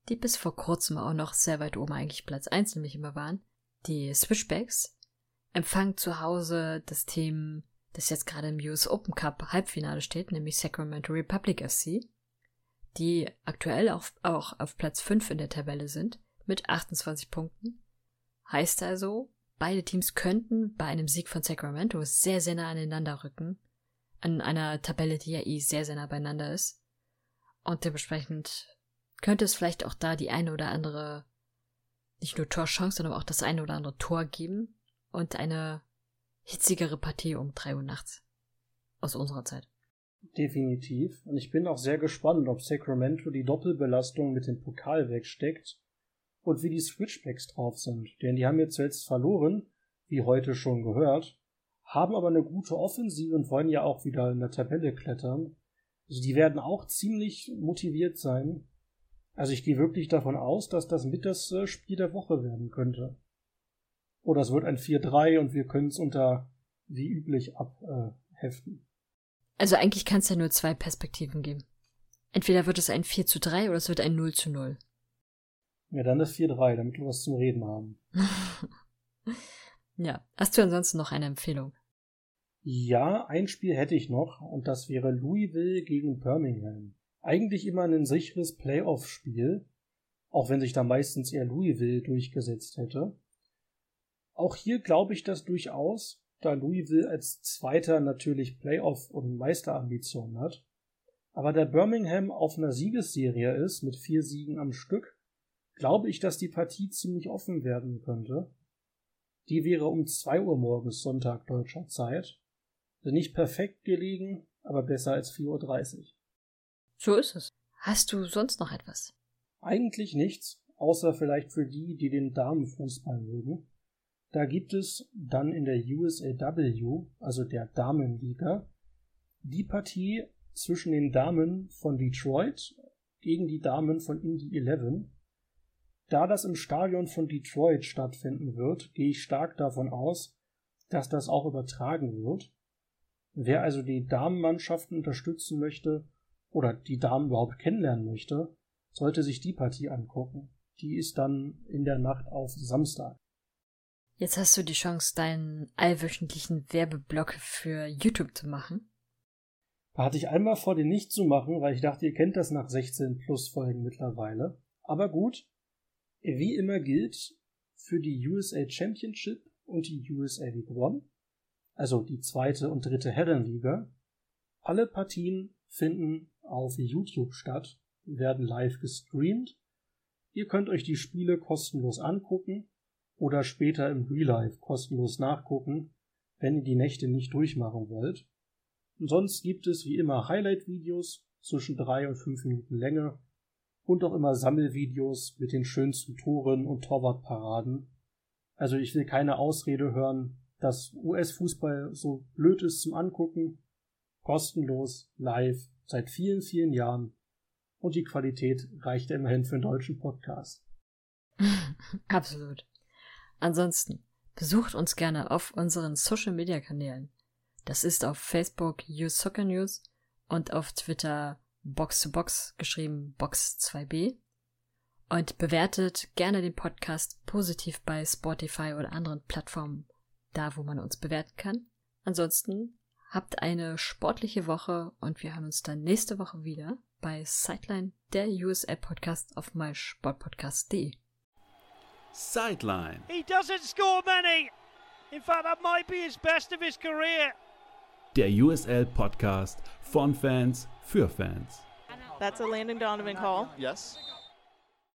die bis vor kurzem auch noch sehr weit oben eigentlich Platz eins nämlich immer waren. Die Switchbacks empfangen zu Hause das Team, das jetzt gerade im US Open Cup Halbfinale steht, nämlich Sacramento Republic FC, die aktuell auf, auch auf Platz 5 in der Tabelle sind, mit 28 Punkten. Heißt also, beide Teams könnten bei einem Sieg von Sacramento sehr, sehr nah aneinander rücken, an einer Tabelle, die ja eh sehr, sehr nah beieinander ist. Und dementsprechend könnte es vielleicht auch da die eine oder andere, nicht nur Torchance, sondern auch das eine oder andere Tor geben und eine hitzigere Partie um drei Uhr nachts. Aus unserer Zeit. Definitiv. Und ich bin auch sehr gespannt, ob Sacramento die Doppelbelastung mit dem Pokal wegsteckt und wie die Switchbacks drauf sind. Denn die haben jetzt zuletzt verloren, wie heute schon gehört, haben aber eine gute Offensive und wollen ja auch wieder in der Tabelle klettern. Also die werden auch ziemlich motiviert sein. Also ich gehe wirklich davon aus, dass das mit das äh, Spiel der Woche werden könnte. Oder es wird ein 4-3 und wir können es unter wie üblich abheften. Also eigentlich kann es ja nur zwei Perspektiven geben. Entweder wird es ein 4 zu 3 oder es wird ein 0 zu 0. Ja, dann das 4-3, damit wir was zum Reden haben. ja. Hast du ansonsten noch eine Empfehlung? Ja, ein Spiel hätte ich noch und das wäre Louisville gegen Birmingham. Eigentlich immer ein sicheres Playoff-Spiel, auch wenn sich da meistens eher Louisville durchgesetzt hätte. Auch hier glaube ich das durchaus, da Louisville als Zweiter natürlich Playoff- und Meisterambitionen hat. Aber da Birmingham auf einer Siegesserie ist, mit vier Siegen am Stück, glaube ich, dass die Partie ziemlich offen werden könnte. Die wäre um zwei Uhr morgens Sonntag deutscher Zeit. Also nicht perfekt gelegen, aber besser als 4.30 Uhr. So ist es. Hast du sonst noch etwas? Eigentlich nichts, außer vielleicht für die, die den Damenfußball mögen. Da gibt es dann in der USAW, also der Damenliga, die Partie zwischen den Damen von Detroit gegen die Damen von Indy 11. Da das im Stadion von Detroit stattfinden wird, gehe ich stark davon aus, dass das auch übertragen wird. Wer also die Damenmannschaften unterstützen möchte oder die Damen überhaupt kennenlernen möchte, sollte sich die Partie angucken. Die ist dann in der Nacht auf Samstag. Jetzt hast du die Chance, deinen allwöchentlichen Werbeblock für YouTube zu machen. Da hatte ich einmal vor, den nicht zu machen, weil ich dachte, ihr kennt das nach 16 plus Folgen mittlerweile. Aber gut, wie immer gilt für die USA Championship und die USA League One, also die zweite und dritte Herrenliga, alle Partien finden auf YouTube statt, werden live gestreamt. Ihr könnt euch die Spiele kostenlos angucken oder später im Real kostenlos nachgucken, wenn ihr die Nächte nicht durchmachen wollt. Und sonst gibt es wie immer Highlight-Videos zwischen drei und fünf Minuten Länge und auch immer Sammelvideos mit den schönsten Toren und Torwartparaden. Also ich will keine Ausrede hören, dass US-Fußball so blöd ist zum Angucken. Kostenlos, live, seit vielen, vielen Jahren. Und die Qualität reicht immerhin für einen deutschen Podcast. Absolut. Ansonsten besucht uns gerne auf unseren Social Media Kanälen. Das ist auf Facebook Use Soccer News und auf Twitter Box to Box geschrieben Box 2b. Und bewertet gerne den Podcast positiv bei Spotify oder anderen Plattformen, da wo man uns bewerten kann. Ansonsten habt eine sportliche Woche und wir hören uns dann nächste Woche wieder bei Sideline, der USL Podcast auf mysportpodcast.de. Sideline. He doesn't score many. In fact, that might be his best of his career. Der USL Podcast von Fans für Fans. That's a Landon Donovan call. Yes.